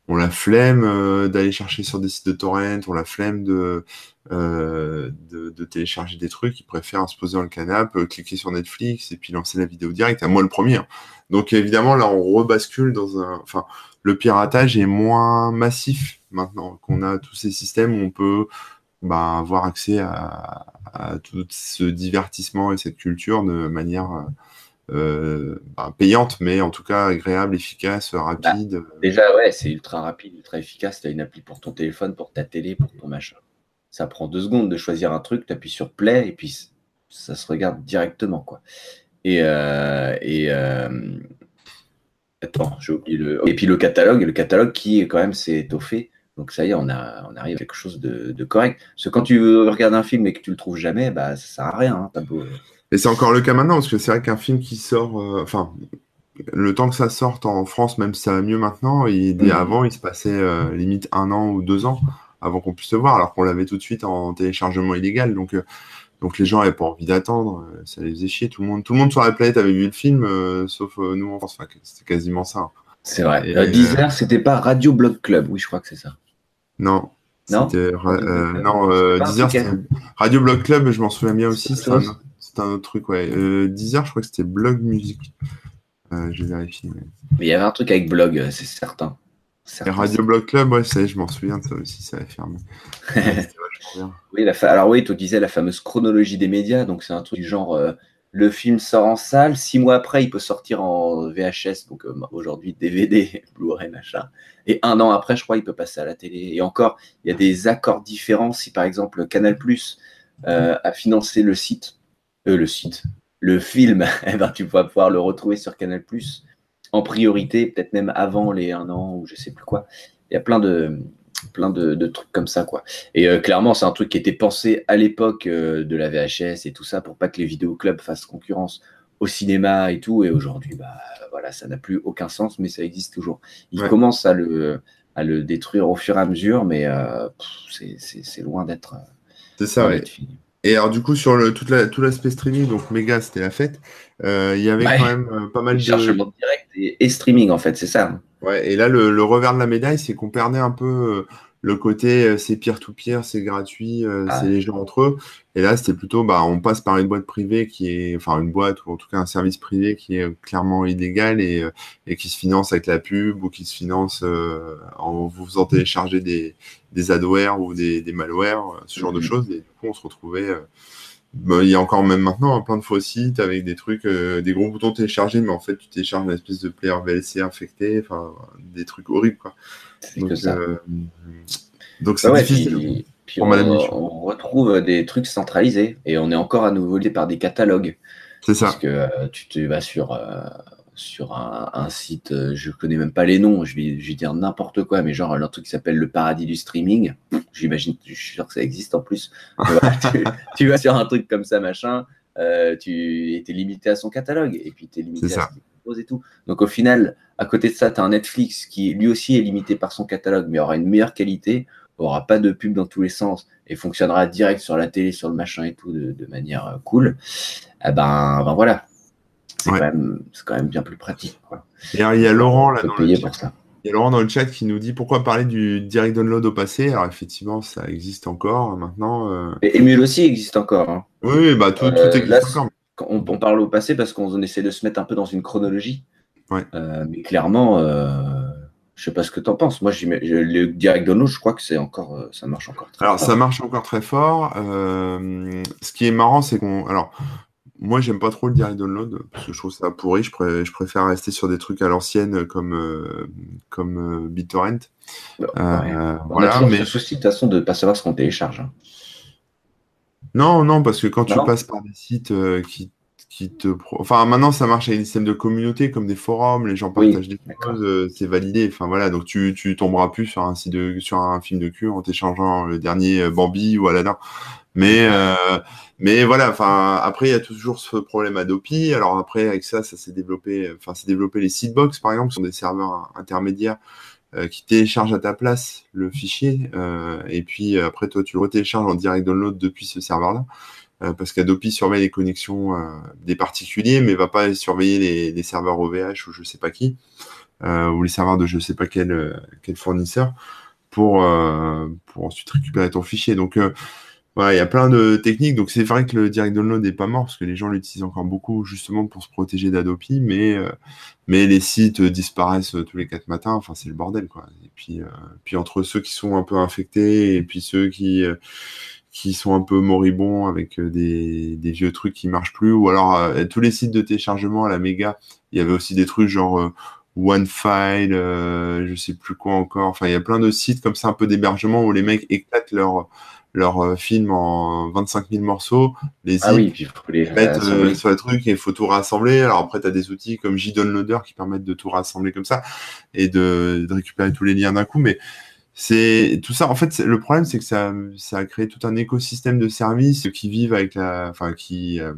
on la flemme euh, d'aller chercher sur des sites de torrent, on la flemme de, euh, de, télécharger des trucs, ils préfèrent se poser dans le canapé, euh, cliquer sur Netflix et puis lancer la vidéo directe, à moi le premier. Hein. Donc évidemment, là, on rebascule dans un... Enfin, le piratage est moins massif maintenant qu'on a tous ces systèmes où on peut bah, avoir accès à, à, tout ce divertissement et cette culture de manière euh, bah, payante, mais en tout cas agréable, efficace, bah, rapide. déjà, ouais, c'est ultra rapide, ultra efficace. Tu as une appli pour ton téléphone, pour ta télé, pour ton machin. Ça prend deux secondes de choisir un truc, tu appuies sur play et puis ça se regarde directement. quoi. Et, euh, et euh, attends, j'ai oublié le. Et puis le catalogue, le catalogue qui quand même s'est étoffé. Donc ça y est, on, a, on arrive à quelque chose de, correct. Parce que quand tu regardes un film et que tu le trouves jamais, bah ça sert à rien. Hein, beau, et c'est encore le cas maintenant, parce que c'est vrai qu'un film qui sort, euh, enfin, le temps que ça sorte en France, même si ça va mieux maintenant, et mm. avant, il se passait euh, limite un an ou deux ans avant qu'on puisse le voir, alors qu'on l'avait tout de suite en téléchargement illégal. Donc, euh, donc les gens n'avaient pas envie d'attendre, ça les faisait chier. Tout le monde, tout le monde sur la planète avait vu le film, sauf nous en France. Enfin, c'était quasiment ça. C'est vrai. Et, Deezer, c'était pas Radio Blog Club, oui, je crois que c'est ça. Non. Non, non Deezer, c'était Radio Blog Club, je m'en souviens bien aussi c'est un autre truc, ouais. Euh, Deezer, je crois que c'était Blog Music. Euh, je vérifie. Mais... mais il y avait un truc avec Blog, euh, c'est certain. Radio Blog Club, ouais, ça je m'en souviens de ça aussi, ça a fermé. oui, alors oui, tu disais la fameuse chronologie des médias, donc c'est un truc du genre euh, le film sort en salle, six mois après il peut sortir en VHS, donc aujourd'hui DVD, Blu-ray, machin, et un an après, je crois, il peut passer à la télé. Et encore, il y a des accords différents. Si par exemple Canal Plus a financé le site euh, le site, le film, eh ben, tu vas pouvoir le retrouver sur Canal Plus en priorité, peut-être même avant les un an ou je sais plus quoi. Il y a plein de plein de, trucs comme ça quoi. Et euh, clairement, c'est un truc qui était pensé à l'époque euh, de la VHS et tout ça pour pas que les vidéoclubs fassent concurrence au cinéma et tout. Et aujourd'hui, bah voilà, ça n'a plus aucun sens, mais ça existe toujours. Ils commencent à le à le détruire au fur et à mesure, mais c'est loin d'être. C'est ça, ouais. Et alors, du coup, sur le, toute la, tout l'aspect streaming, donc méga, c'était la fête. Euh, il y avait quand même euh, pas mal de. Chargement direct et, streaming, en fait, c'est ça. Ouais, et là, le, revers de la médaille, c'est qu'on perdait un peu euh, le côté c'est peer-to-peer, c'est gratuit, ah c'est les gens entre eux. Et là, c'était plutôt, bah, on passe par une boîte privée qui est, enfin, une boîte ou en tout cas un service privé qui est clairement illégal et, et qui se finance avec la pub ou qui se finance en vous faisant télécharger des, des adwares ou des, des malwares, ce genre de choses. Et du coup, on se retrouvait. Euh, bah, il y a encore même maintenant hein, plein de faux sites avec des trucs, euh, des gros boutons téléchargés, mais en fait, tu télécharges une espèce de player VLC infecté, enfin, des trucs horribles, quoi. Donc, euh, donc c'est difficile. Puis, on, on, retrouve des trucs centralisés et on est encore à nouveau lié par des catalogues. C'est ça. Parce que tu, tu, vas sur, sur un, site, je connais même pas les noms, je vais, je vais dire n'importe quoi, mais genre un truc qui s'appelle le paradis du streaming. J'imagine, je suis sûr que ça existe en plus. tu, tu, vas sur un truc comme ça, machin, tu es limité à son catalogue et puis tu es limité à ce qu'il propose et tout. Donc au final, à côté de ça, tu as un Netflix qui lui aussi est limité par son catalogue, mais aura une meilleure qualité, aura pas de pub dans tous les sens et fonctionnera direct sur la télé, sur le machin et tout de, manière euh, cool. Eh ben, ben voilà, c'est quand, même bien plus pratique. Et il y a Laurent là dans le chat. Il y a Laurent dans le chat qui nous dit pourquoi parler du direct download au passé? Alors effectivement, ça existe encore hein, maintenant. Euh... Et Emule aussi existe encore. Hein. Oui, bah tout, euh, existe encore. On, on, parle au passé parce qu'on essaie de se mettre un peu dans une chronologie. Euh, mais clairement, je sais pas ce que tu en penses. Moi, le direct download, je crois que c'est encore, ça marche encore très alors, fort. ça marche encore très fort. ce qui est marrant, c'est qu'on. Alors, moi, j'aime pas trop le direct download parce que je trouve ça pourri. Je, je préfère rester sur des trucs à l'ancienne comme, comme BitTorrent. voilà, mais... le souci de toute façon de pas savoir ce qu'on télécharge. Hein. Non, non, parce que quand tu passes par des sites qui qui te. Enfin, maintenant, ça marche avec des systèmes de communauté comme des forums, les gens partagent des choses, euh, c'est validé. Enfin, voilà, donc tu, tu tomberas plus sur un, site de, sur un film de cul en t'échangeant le dernier euh, Bambi ou Aladdin. Mais, euh, mais voilà, enfin, après, il y a toujours ce problème Adopi. Alors, après, avec ça, ça s'est développé, enfin, c'est développé les seedbox, par exemple, qui sont des serveurs intermédiaires qui téléchargent à ta place le fichier. et puis, après, toi, tu le retélécharges en direct download depuis ce serveur-là. Euh, parce qu'Adopi surveille les connexions euh, des particuliers, mais va pas surveiller les, serveurs OVH ou je sais pas qui, euh, ou les serveurs de je sais pas quel, quel fournisseur, pour, pour ensuite récupérer ton fichier. Donc voilà, il y a plein de techniques. Donc c'est vrai que le direct download n'est pas mort parce que les gens l'utilisent encore beaucoup justement pour se protéger d'Adopi, mais mais les sites disparaissent tous les quatre matins. Enfin c'est le bordel quoi. Et puis puis entre ceux qui sont un peu infectés et puis ceux qui qui sont un peu moribonds avec euh, des, des, vieux trucs qui marchent plus. Ou alors, euh, tous les sites de téléchargement à la méga, il y avait aussi des trucs genre euh, OneFile, euh, je sais plus quoi encore. Enfin, il y a plein de sites comme ça, un peu d'hébergement où les mecs éclatent leur leur film en 25 000 morceaux, les ah oui, puis les mettre sur les trucs et il faut tout rassembler. Alors après, tu as des outils comme JDownloader qui permettent de tout rassembler comme ça et de, de récupérer tous les liens d'un coup. Mais c'est tout ça. En fait, le problème, c'est que ça, ça a créé tout un écosystème de services qui vivent avec la, enfin, qui, euh,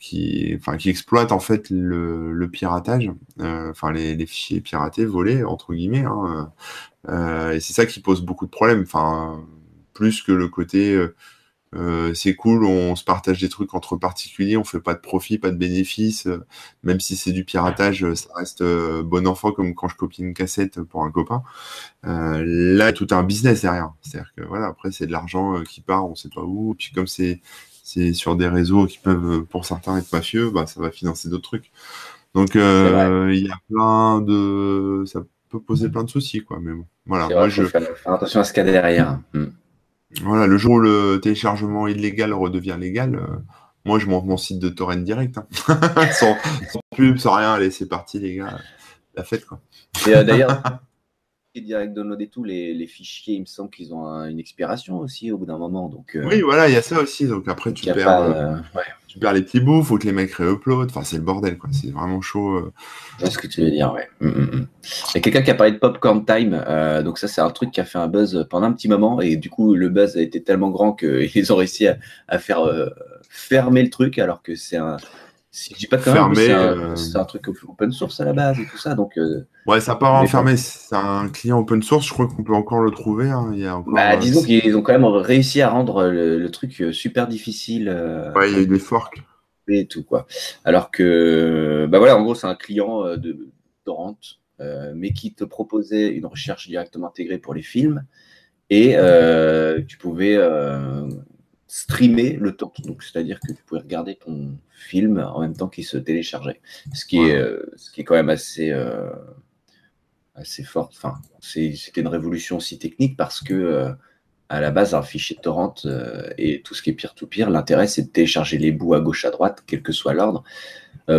qui, enfin, qui exploitent en fait le, le piratage, euh, enfin, les, les, fichiers piratés, volés entre guillemets. Hein, euh, et c'est ça qui pose beaucoup de problèmes. Enfin, plus que le côté euh, c'est cool, on se partage des trucs entre particuliers, on fait pas de profit, pas de bénéfice, euh, même si c'est du piratage, euh, ça reste bon enfant comme quand je copie une cassette pour un copain. là, tout un business derrière. C'est-à-dire que voilà, après c'est de l'argent qui part, on sait pas où. Puis comme c'est c'est sur des réseaux qui peuvent, pour certains, être mafieux, bah ça va financer d'autres trucs. Donc il y a plein de, ça peut poser plein de soucis quoi. Mais bon, voilà. Moi, je faire attention à ce qu'il y a derrière. Hmm. Voilà, le jour où le téléchargement illégal redevient légal, euh, moi je monte mon site de torrent direct. Hein. sans, pub, sans rien, allez, c'est parti les gars, la fête quoi. Et euh, d'ailleurs, direct download et tout, les, fichiers, il me semble qu'ils ont une expiration aussi au bout d'un moment. Donc, euh, oui, voilà, il y a ça aussi. Donc après, tu perds, les petits bouts, faut que les mecs réuploadent. Enfin, c'est le bordel, quoi. C'est vraiment chaud. C'est ce que tu veux dire, ouais. Mm, mm, mm. Il y a quelqu'un qui a parlé de Popcorn Time. donc ça, c'est un truc qui a fait un buzz pendant un petit moment. Et du coup, le buzz a été tellement grand qu'ils ont réussi à, faire fermer le truc alors que c'est un si je dis pas quand même, euh, c'est un, truc open source à la base et tout ça. Donc, euh, ouais, ça part enfermé. C'est un client open source. Je crois qu'on peut encore le trouver. Hein. Il y a bah, euh, disons qu'ils ont quand même réussi à rendre le, truc super difficile. ouais, il y a eu des forks. Et tout, quoi. Alors que, bah voilà, en gros, c'est un client de Torrent, mais qui te proposait une recherche directement intégrée pour les films. Et tu pouvais streamer le temps. Donc, c'est-à-dire que tu pouvais regarder ton film en même temps qu'il se téléchargeait. Ce qui, est, euh, ce qui est quand même assez, euh, assez fort. Enfin, c'était une révolution aussi technique parce que, euh, à la base, un fichier torrent et tout ce qui est pire-to-pire, l'intérêt, c'est de télécharger les bouts à gauche, à droite, quel que soit l'ordre,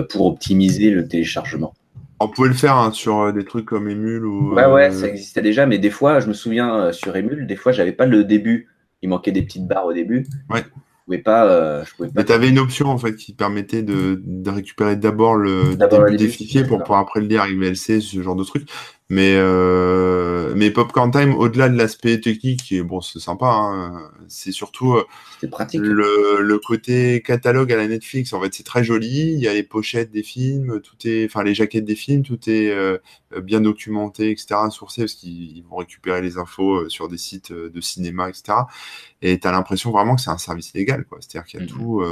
pour optimiser le téléchargement. On pouvait le faire hein, sur des trucs comme Emule ou. Ouais, ouais, ça existait déjà, mais des fois, je me souviens sur Emule, des fois, j'avais pas le début il manquait des petites barres au début. Ouais. pouvais pas. je pouvais pas... Mais tu avais une option en fait qui permettait de, de récupérer d'abord le début des fichiers pour pouvoir après le lire avec VLC, ce genre de truc. Mais, euh, mais Popcorn Time, au-delà de l'aspect technique, et bon, c'est sympa, hein, c'est surtout euh, pratique. Le, le, côté catalogue à la Netflix. En fait, c'est très joli. Il y a les pochettes des films, tout est, enfin les jaquettes des films, tout est euh, bien documenté, etc., sourcé parce qu'ils vont récupérer les infos euh, sur des sites de cinéma, etc. Et tu as l'impression vraiment que c'est un service légal, quoi. C'est-à-dire qu'il y a mm-hmm. tout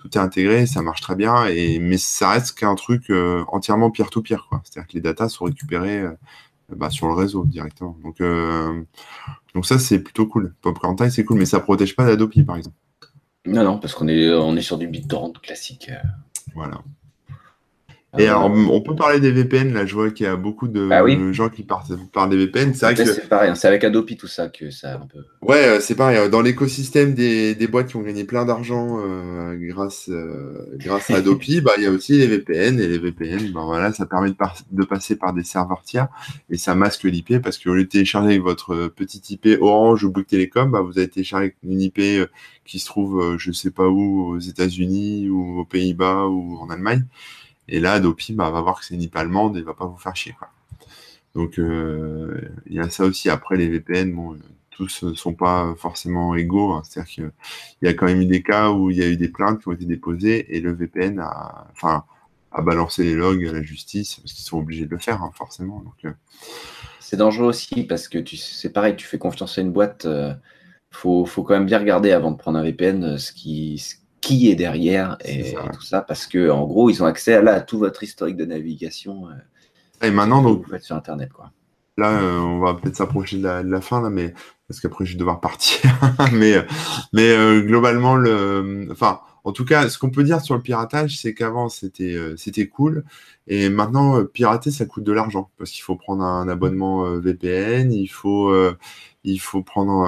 tout est intégré, ça marche très bien, et, mais ça reste qu'un truc euh, entièrement peer-to-peer. C'est-à-dire que les datas sont récupérées euh, bah, sur le réseau directement. Donc, euh, donc ça, c'est plutôt cool. Popcorn Time, c'est cool, mais ça protège pas d'Adopi, par exemple. Non, non, parce qu'on est, on est sur du BitTorrent classique. Voilà. Et alors, on peut parler des VPN. Là, je vois qu'il y a beaucoup de bah gens qui parlent, des VPN. C'est vrai c'est pareil. Hein. C'est avec Adopi tout ça que ça un peu. Ouais, euh, c'est pareil. Dans l'écosystème des, boîtes qui ont gagné plein d'argent euh, grâce, euh, grâce à Adopi, bah, il y a aussi les VPN. Et les VPN, bah, voilà, ça permet de, passer par des serveurs tiers et ça masque l'IP parce qu'au lieu de télécharger avec votre petit IP Orange ou Bouygues Telecom, bah, vous avez téléchargé une IP qui se trouve, je sais pas où, aux États-Unis ou aux Pays-Bas ou en Allemagne. Et là, Adopi bah, va voir que c'est une IP allemande et va pas vous faire chier. Donc, euh, il y a ça aussi. Après, les VPN, bon, tous ne sont pas forcément égaux. Hein. C'est-à-dire qu'il y a quand même eu des cas où il y a eu des plaintes qui ont été déposées et le VPN a, enfin, a balancé les logs à la justice parce qu'ils sont obligés de le faire, hein, forcément. Euh, C'est dangereux aussi parce que c'est pareil, tu fais confiance à une boîte. Euh, faut, faut quand même bien regarder avant de prendre un VPN ce qui, qui est derrière et, tout ça, parce que en gros, ils ont accès à, là, tout votre historique de navigation. Euh, et maintenant, donc, vous faites sur Internet, quoi. Là, euh, on va peut-être s'approcher de la, fin, là, mais parce qu'après, je vais devoir partir. mais mais euh, globalement, le, enfin, en tout cas, ce qu'on peut dire sur le piratage, c'est qu'avant, c'était c'était cool. Et maintenant, pirater, ça coûte de l'argent. Parce qu'il faut prendre un abonnement VPN, il faut il faut prendre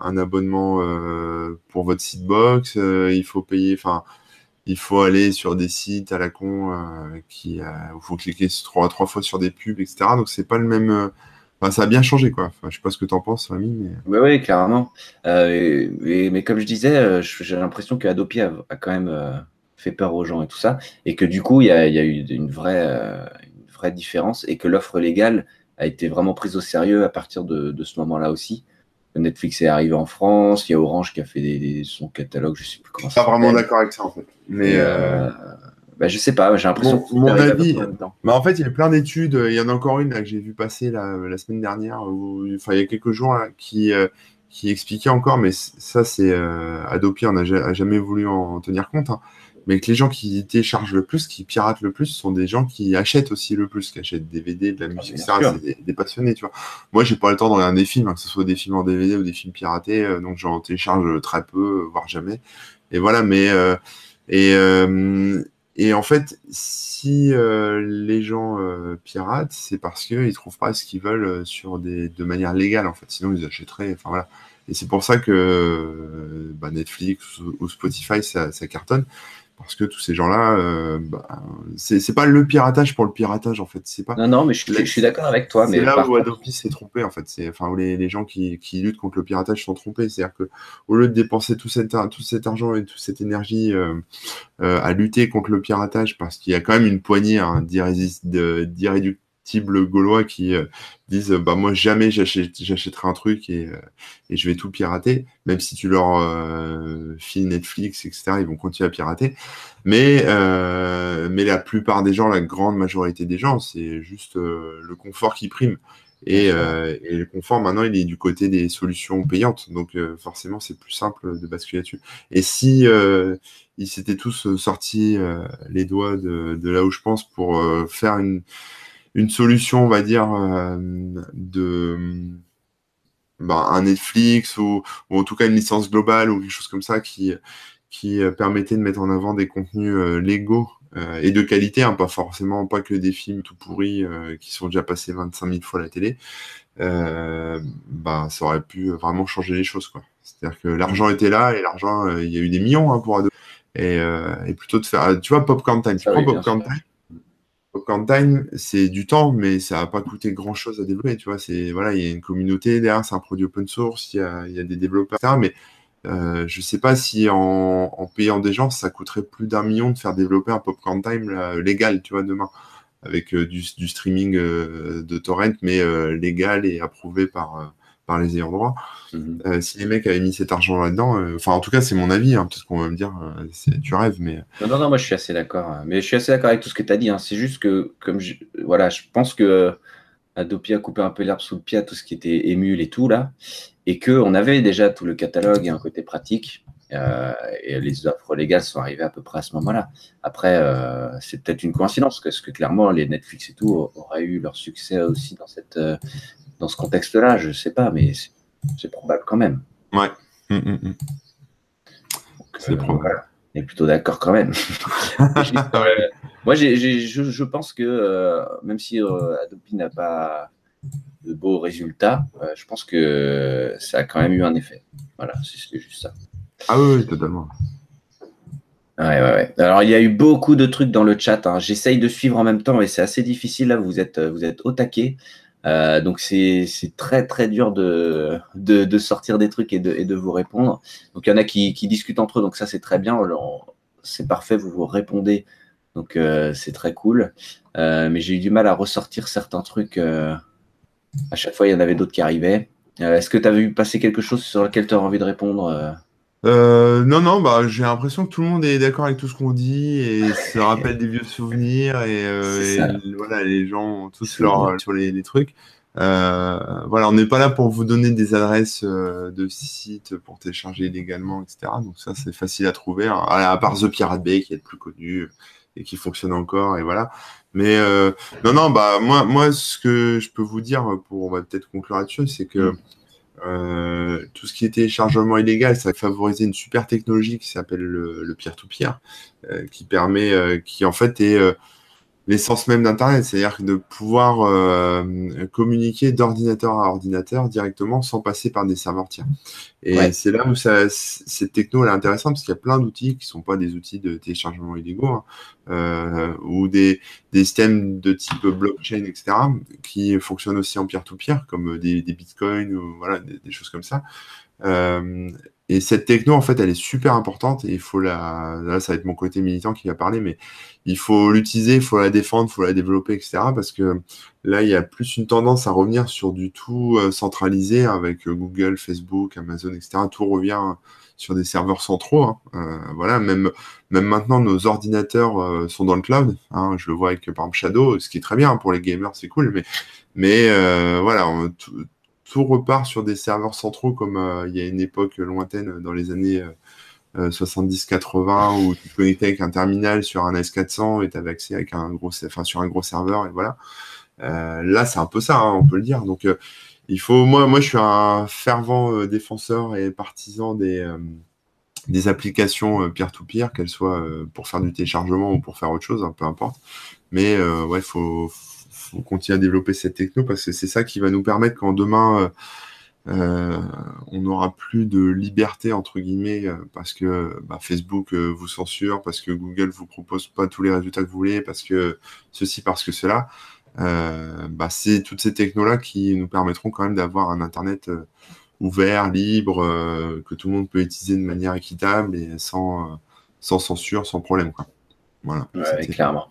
un, abonnement euh, pour votre site box, euh, il faut payer, enfin, il faut aller sur des sites à la con euh, il faut cliquer trois, fois sur des pubs, etc. Donc c'est pas le même. Enfin, ça a bien changé, quoi. Je sais pas ce que tu en penses, Rémi. Mais... Oui, clairement. mais comme je disais, j'ai l'impression que Adopi a, quand même fait peur aux gens et tout ça, et que du coup, il y a, a, eu une vraie différence, et que l'offre légale a été vraiment prise au sérieux à partir de, ce moment-là aussi. Netflix est arrivé en France, il y a Orange qui a fait des, son catalogue, je sais plus comment ça. Pas vraiment d'accord avec ça en fait. Mais euh, bah, je sais pas, j'ai l'impression. Mon, mon avis, bah, en fait, il y a plein d'études. Il y en a encore une là, que j'ai vu passer la, la semaine dernière, enfin il y a quelques jours qui euh, qui expliquait encore, mais ça c'est euh, Adopi on n'a jamais voulu en tenir compte. Hein mais que les gens qui téléchargent le plus, qui piratent le plus, sont des gens qui achètent aussi le plus, qui achètent des DVD, de la ah, musique, etc. C'est des, passionnés, tu vois. Moi, j'ai pas le temps de regarder des films, hein, que ce soit des films en DVD ou des films piratés, euh, donc j'en télécharge très peu, voire jamais. Et voilà, mais euh, et euh, et en fait, si les gens piratent, c'est parce qu'ils trouvent pas ce qu'ils veulent sur des de manière légale, en fait. Sinon, ils achèteraient. Enfin voilà. Et c'est pour ça que bah, Netflix ou Spotify, ça, ça cartonne parce que tous ces gens-là, euh, bah, c'est pas le piratage pour le piratage en fait. C'est pas. Non, non, mais je, suis d'accord avec toi. C'est là où Adobe s'est trompé en fait. C'est enfin où les, gens qui, luttent contre le piratage sont trompés. C'est-à-dire que au lieu de dépenser tout cet, tout cet argent et toute cette énergie euh, euh, à lutter contre le piratage, parce qu'il y a quand même une poignée hein, d'irréductibles gaulois qui euh, disent bah moi jamais j'achèterai un truc et, euh, et, je vais tout pirater même si tu leur euh, files Netflix etc ils vont continuer à pirater. Mais mais la plupart des gens la grande majorité des gens c'est juste le confort qui prime et, et, le confort maintenant il est du côté des solutions payantes. Donc forcément c'est plus simple de basculer là-dessus. Et si ils s'étaient tous sortis les doigts de, de, là où je pense pour faire une une solution, on va dire, euh, de bah, un Netflix ou, ou, en tout cas une licence globale ou quelque chose comme ça qui, qui euh, permettait de mettre en avant des contenus euh, légaux et de qualité, hein, pas forcément pas que des films tout pourris qui sont déjà passés 25 000 fois à la télé, bah, ça aurait pu vraiment changer les choses. quoi. C'est-à-dire que l'argent était là et l'argent, il y a eu des millions hein, pour Adobe. Et, et, plutôt de faire, tu vois, Popcorn Time, tu ah prends Popcorn Time, Popcorn Time, c'est du temps, mais ça va pas coûté grand chose à développer. Tu vois, c'est voilà, il y a une communauté derrière, c'est un produit open source, il y a, des développeurs, etc. Mais Euh, je ne sais pas si en, payant des gens, ça coûterait plus d'un million de faire développer un Popcorn Time légal, tu vois, demain, avec du, streaming de torrent, mais légal et approuvé par, par les ayants droit. Mhm. si les mecs avaient mis cet argent là-dedans, enfin, en tout cas, c'est mon avis, hein, peut-être qu'on va me dire, tu rêves, mais. Non, non, non, moi je suis assez d'accord. Hein. Mais je suis assez d'accord avec tout ce que tu as dit. Hein. C'est juste que, comme je, voilà, je pense que Adopi a coupé un peu l'herbe sous le pied à tout ce qui était émule et tout là, et qu'on avait déjà tout le catalogue et un côté pratique. Euh, et les offres légales sont arrivées à peu près à ce moment-là. Après, euh, c'est peut-être une coïncidence, parce que clairement, les Netflix et tout auraient eu leur succès aussi dans, cette, euh, dans ce contexte-là. Je ne sais pas, mais c'est probable quand même. Ouais. Hum, hum, hum. C'est probable. On est plutôt d'accord quand même. Moi, je, pense que euh, même si euh, Adopi n'a pas de beaux résultats, euh, je pense que ça a quand même eu un effet. Voilà, c'est juste ça. Ah oui, totalement. Ouais, ouais, ouais. Alors, il y a eu beaucoup de trucs dans le chat. Hein. J'essaye de suivre en même temps et c'est assez difficile. Là, vous êtes, vous êtes au taquet. Donc, c'est très, très dur de, de, sortir des trucs et de, de vous répondre. Donc, il y en a qui, qui discutent entre eux. Donc, ça, c'est très bien. C'est parfait. Vous vous répondez donc euh, c'est très cool. Euh, mais j'ai eu du mal à ressortir certains trucs. Euh, à chaque fois, il y en avait d'autres qui arrivaient. Est-ce que tu as vu passer quelque chose sur lequel tu as envie de répondre non, non, bah, j'ai l'impression que tout le monde est d'accord avec tout ce qu'on dit et se rappelle des vieux souvenirs et, voilà, les gens ont tous leur, sur les, trucs. voilà, on n'est pas là pour vous donner des adresses de sites pour télécharger illégalement, etc. Donc ça, c'est facile à trouver. Hein. À part The Pirate Bay qui est le plus connu, et qui fonctionne encore et voilà. Mais euh, non, non, bah moi, moi, ce que je peux vous dire pour, on va peut-être conclure là-dessus, c'est que mm. Euh, tout ce qui est téléchargement illégal, ça va favoriser une super technologie qui s'appelle le peer-to-peer, euh, qui permet, qui en fait est l'essence même d'Internet, c'est-à-dire de pouvoir euh, communiquer d'ordinateur à ordinateur directement sans passer par des serveurs tiers. Et c'est là où ça, cette techno est intéressante parce qu'il y a plein d'outils qui sont pas des outils de téléchargement illégaux hein, euh, ou des, des, systèmes de type blockchain, etc., qui fonctionnent aussi en peer-to-peer, comme des, des bitcoins ou voilà des, des choses comme ça. Euh, et cette techno, en fait, elle est super importante et il faut la. Là, ça va être mon côté militant qui va parler, mais il faut l'utiliser, il faut la défendre, il faut la développer, etc. Parce que là, il y a plus une tendance à revenir sur du tout euh, centralisé avec euh, Google, Facebook, Amazon, etc. Tout revient sur des serveurs centraux. Hein. Euh, voilà, même, maintenant, nos ordinateurs sont dans le cloud. Hein. Je le vois avec, par exemple, Shadow, ce qui est très bien pour les gamers, c'est cool, mais, voilà, tout repart sur des serveurs centraux comme il y a une époque lointaine dans les années 70-80 euh, où tu connectais avec un terminal sur un S400 et tu avais accès avec un gros, sur un gros serveur et voilà. Euh, là, c'est un peu ça, hein, on peut le dire. Donc, il faut, moi, moi, je suis un fervent défenseur et partisan des, des applications peer-to-peer, qu'elles soient pour faire du téléchargement ou pour faire autre chose, hein, peu importe. Mais ouais, il faut, faut continuer à développer cette techno parce que c'est ça qui va nous permettre quand demain euh, euh, on n'aura plus de liberté entre guillemets euh, parce que bah, Facebook vous censure, parce que Google vous propose pas tous les résultats que vous voulez, parce que ceci, parce que cela. Bah, c'est toutes ces technos là qui nous permettront quand même d'avoir un internet ouvert, libre, que tout le monde peut utiliser de manière équitable et sans, sans censure, sans problème. Quoi. Voilà. clairement.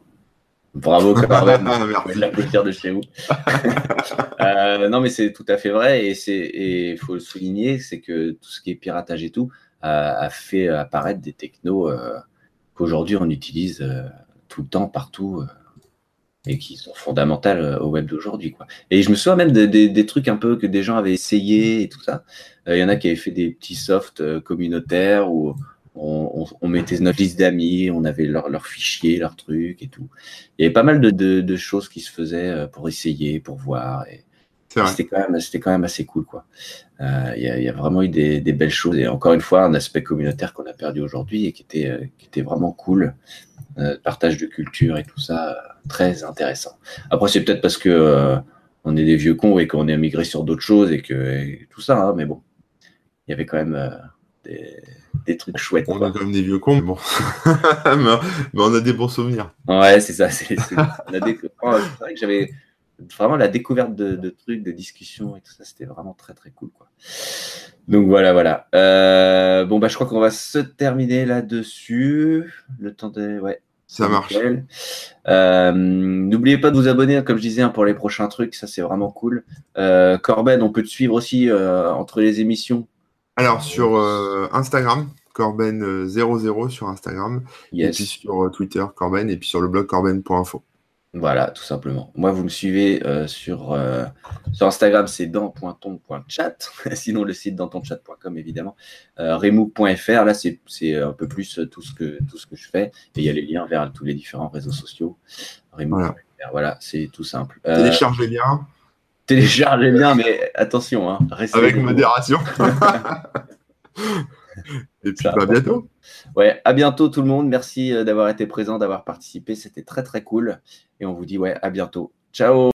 Bravo quand même. l'applaudir de chez vous. euh, non, mais c'est tout à fait vrai et c'est il faut le souligner, c'est que tout ce qui est piratage et tout a, fait apparaître des technos euh, qu'aujourd'hui on utilise euh, tout le temps partout euh, et qui sont fondamentales au web d'aujourd'hui. Quoi. Et je me souviens même des trucs un peu que des gens avaient essayé et tout ça. Il y en a qui avaient fait des petits softs communautaires ou on, mettait notre liste d'amis, on avait leurs leur fichiers, leurs trucs et tout. Il y avait pas mal de, choses qui se faisaient euh, pour essayer, pour voir. Et c'était quand même, quand même assez cool, quoi. Euh, il y, a, vraiment eu des, belles choses et encore une fois un aspect communautaire qu'on a perdu aujourd'hui et qui était, euh, qui était vraiment cool. partage de culture et tout ça, très intéressant. Après, c'est peut-être parce que on est des vieux cons et qu'on est migré sur d'autres choses et que tout ça, hein, mais bon, il y avait quand même des, trucs chouettes. On a quand même des vieux cons, mais bon. mais, on a des bons souvenirs. Ouais, c'est ça. C'est oh, vrai que j'avais vraiment la découverte de, trucs, de discussions et tout ça, c'était vraiment très très cool. Quoi. Donc voilà, voilà. Euh, bon, bah, je crois qu'on va se terminer là-dessus. Le temps de. Ouais. Ça marche. N'oubliez pas de vous abonner, comme je disais, hein, pour les prochains trucs. Ça, c'est vraiment cool. Corben, on peut te suivre aussi entre les émissions. Alors, sur Instagram, Corben00 sur Instagram. Et puis sur Twitter, Corben. Et puis sur le blog corben.info. Voilà, tout simplement. Moi, vous me suivez euh, sur, euh, sur Instagram, c'est dans.ton.chat. Sinon, le site dantonchat.com, évidemment. Euh, là, c'est un peu plus tout ce, que, tout ce que je fais. Et il y a les liens vers tous les différents réseaux sociaux. Remook.fr, voilà, c'est tout simple. Euh, téléchargez bien. Téléchargez bien, mais attention. Hein, Avec modération. Et puis, à bah, bientôt. Ouais, à bientôt tout le monde. Merci d'avoir été présent, d'avoir participé. C'était très, très cool. Et on vous dit, ouais, à bientôt. Ciao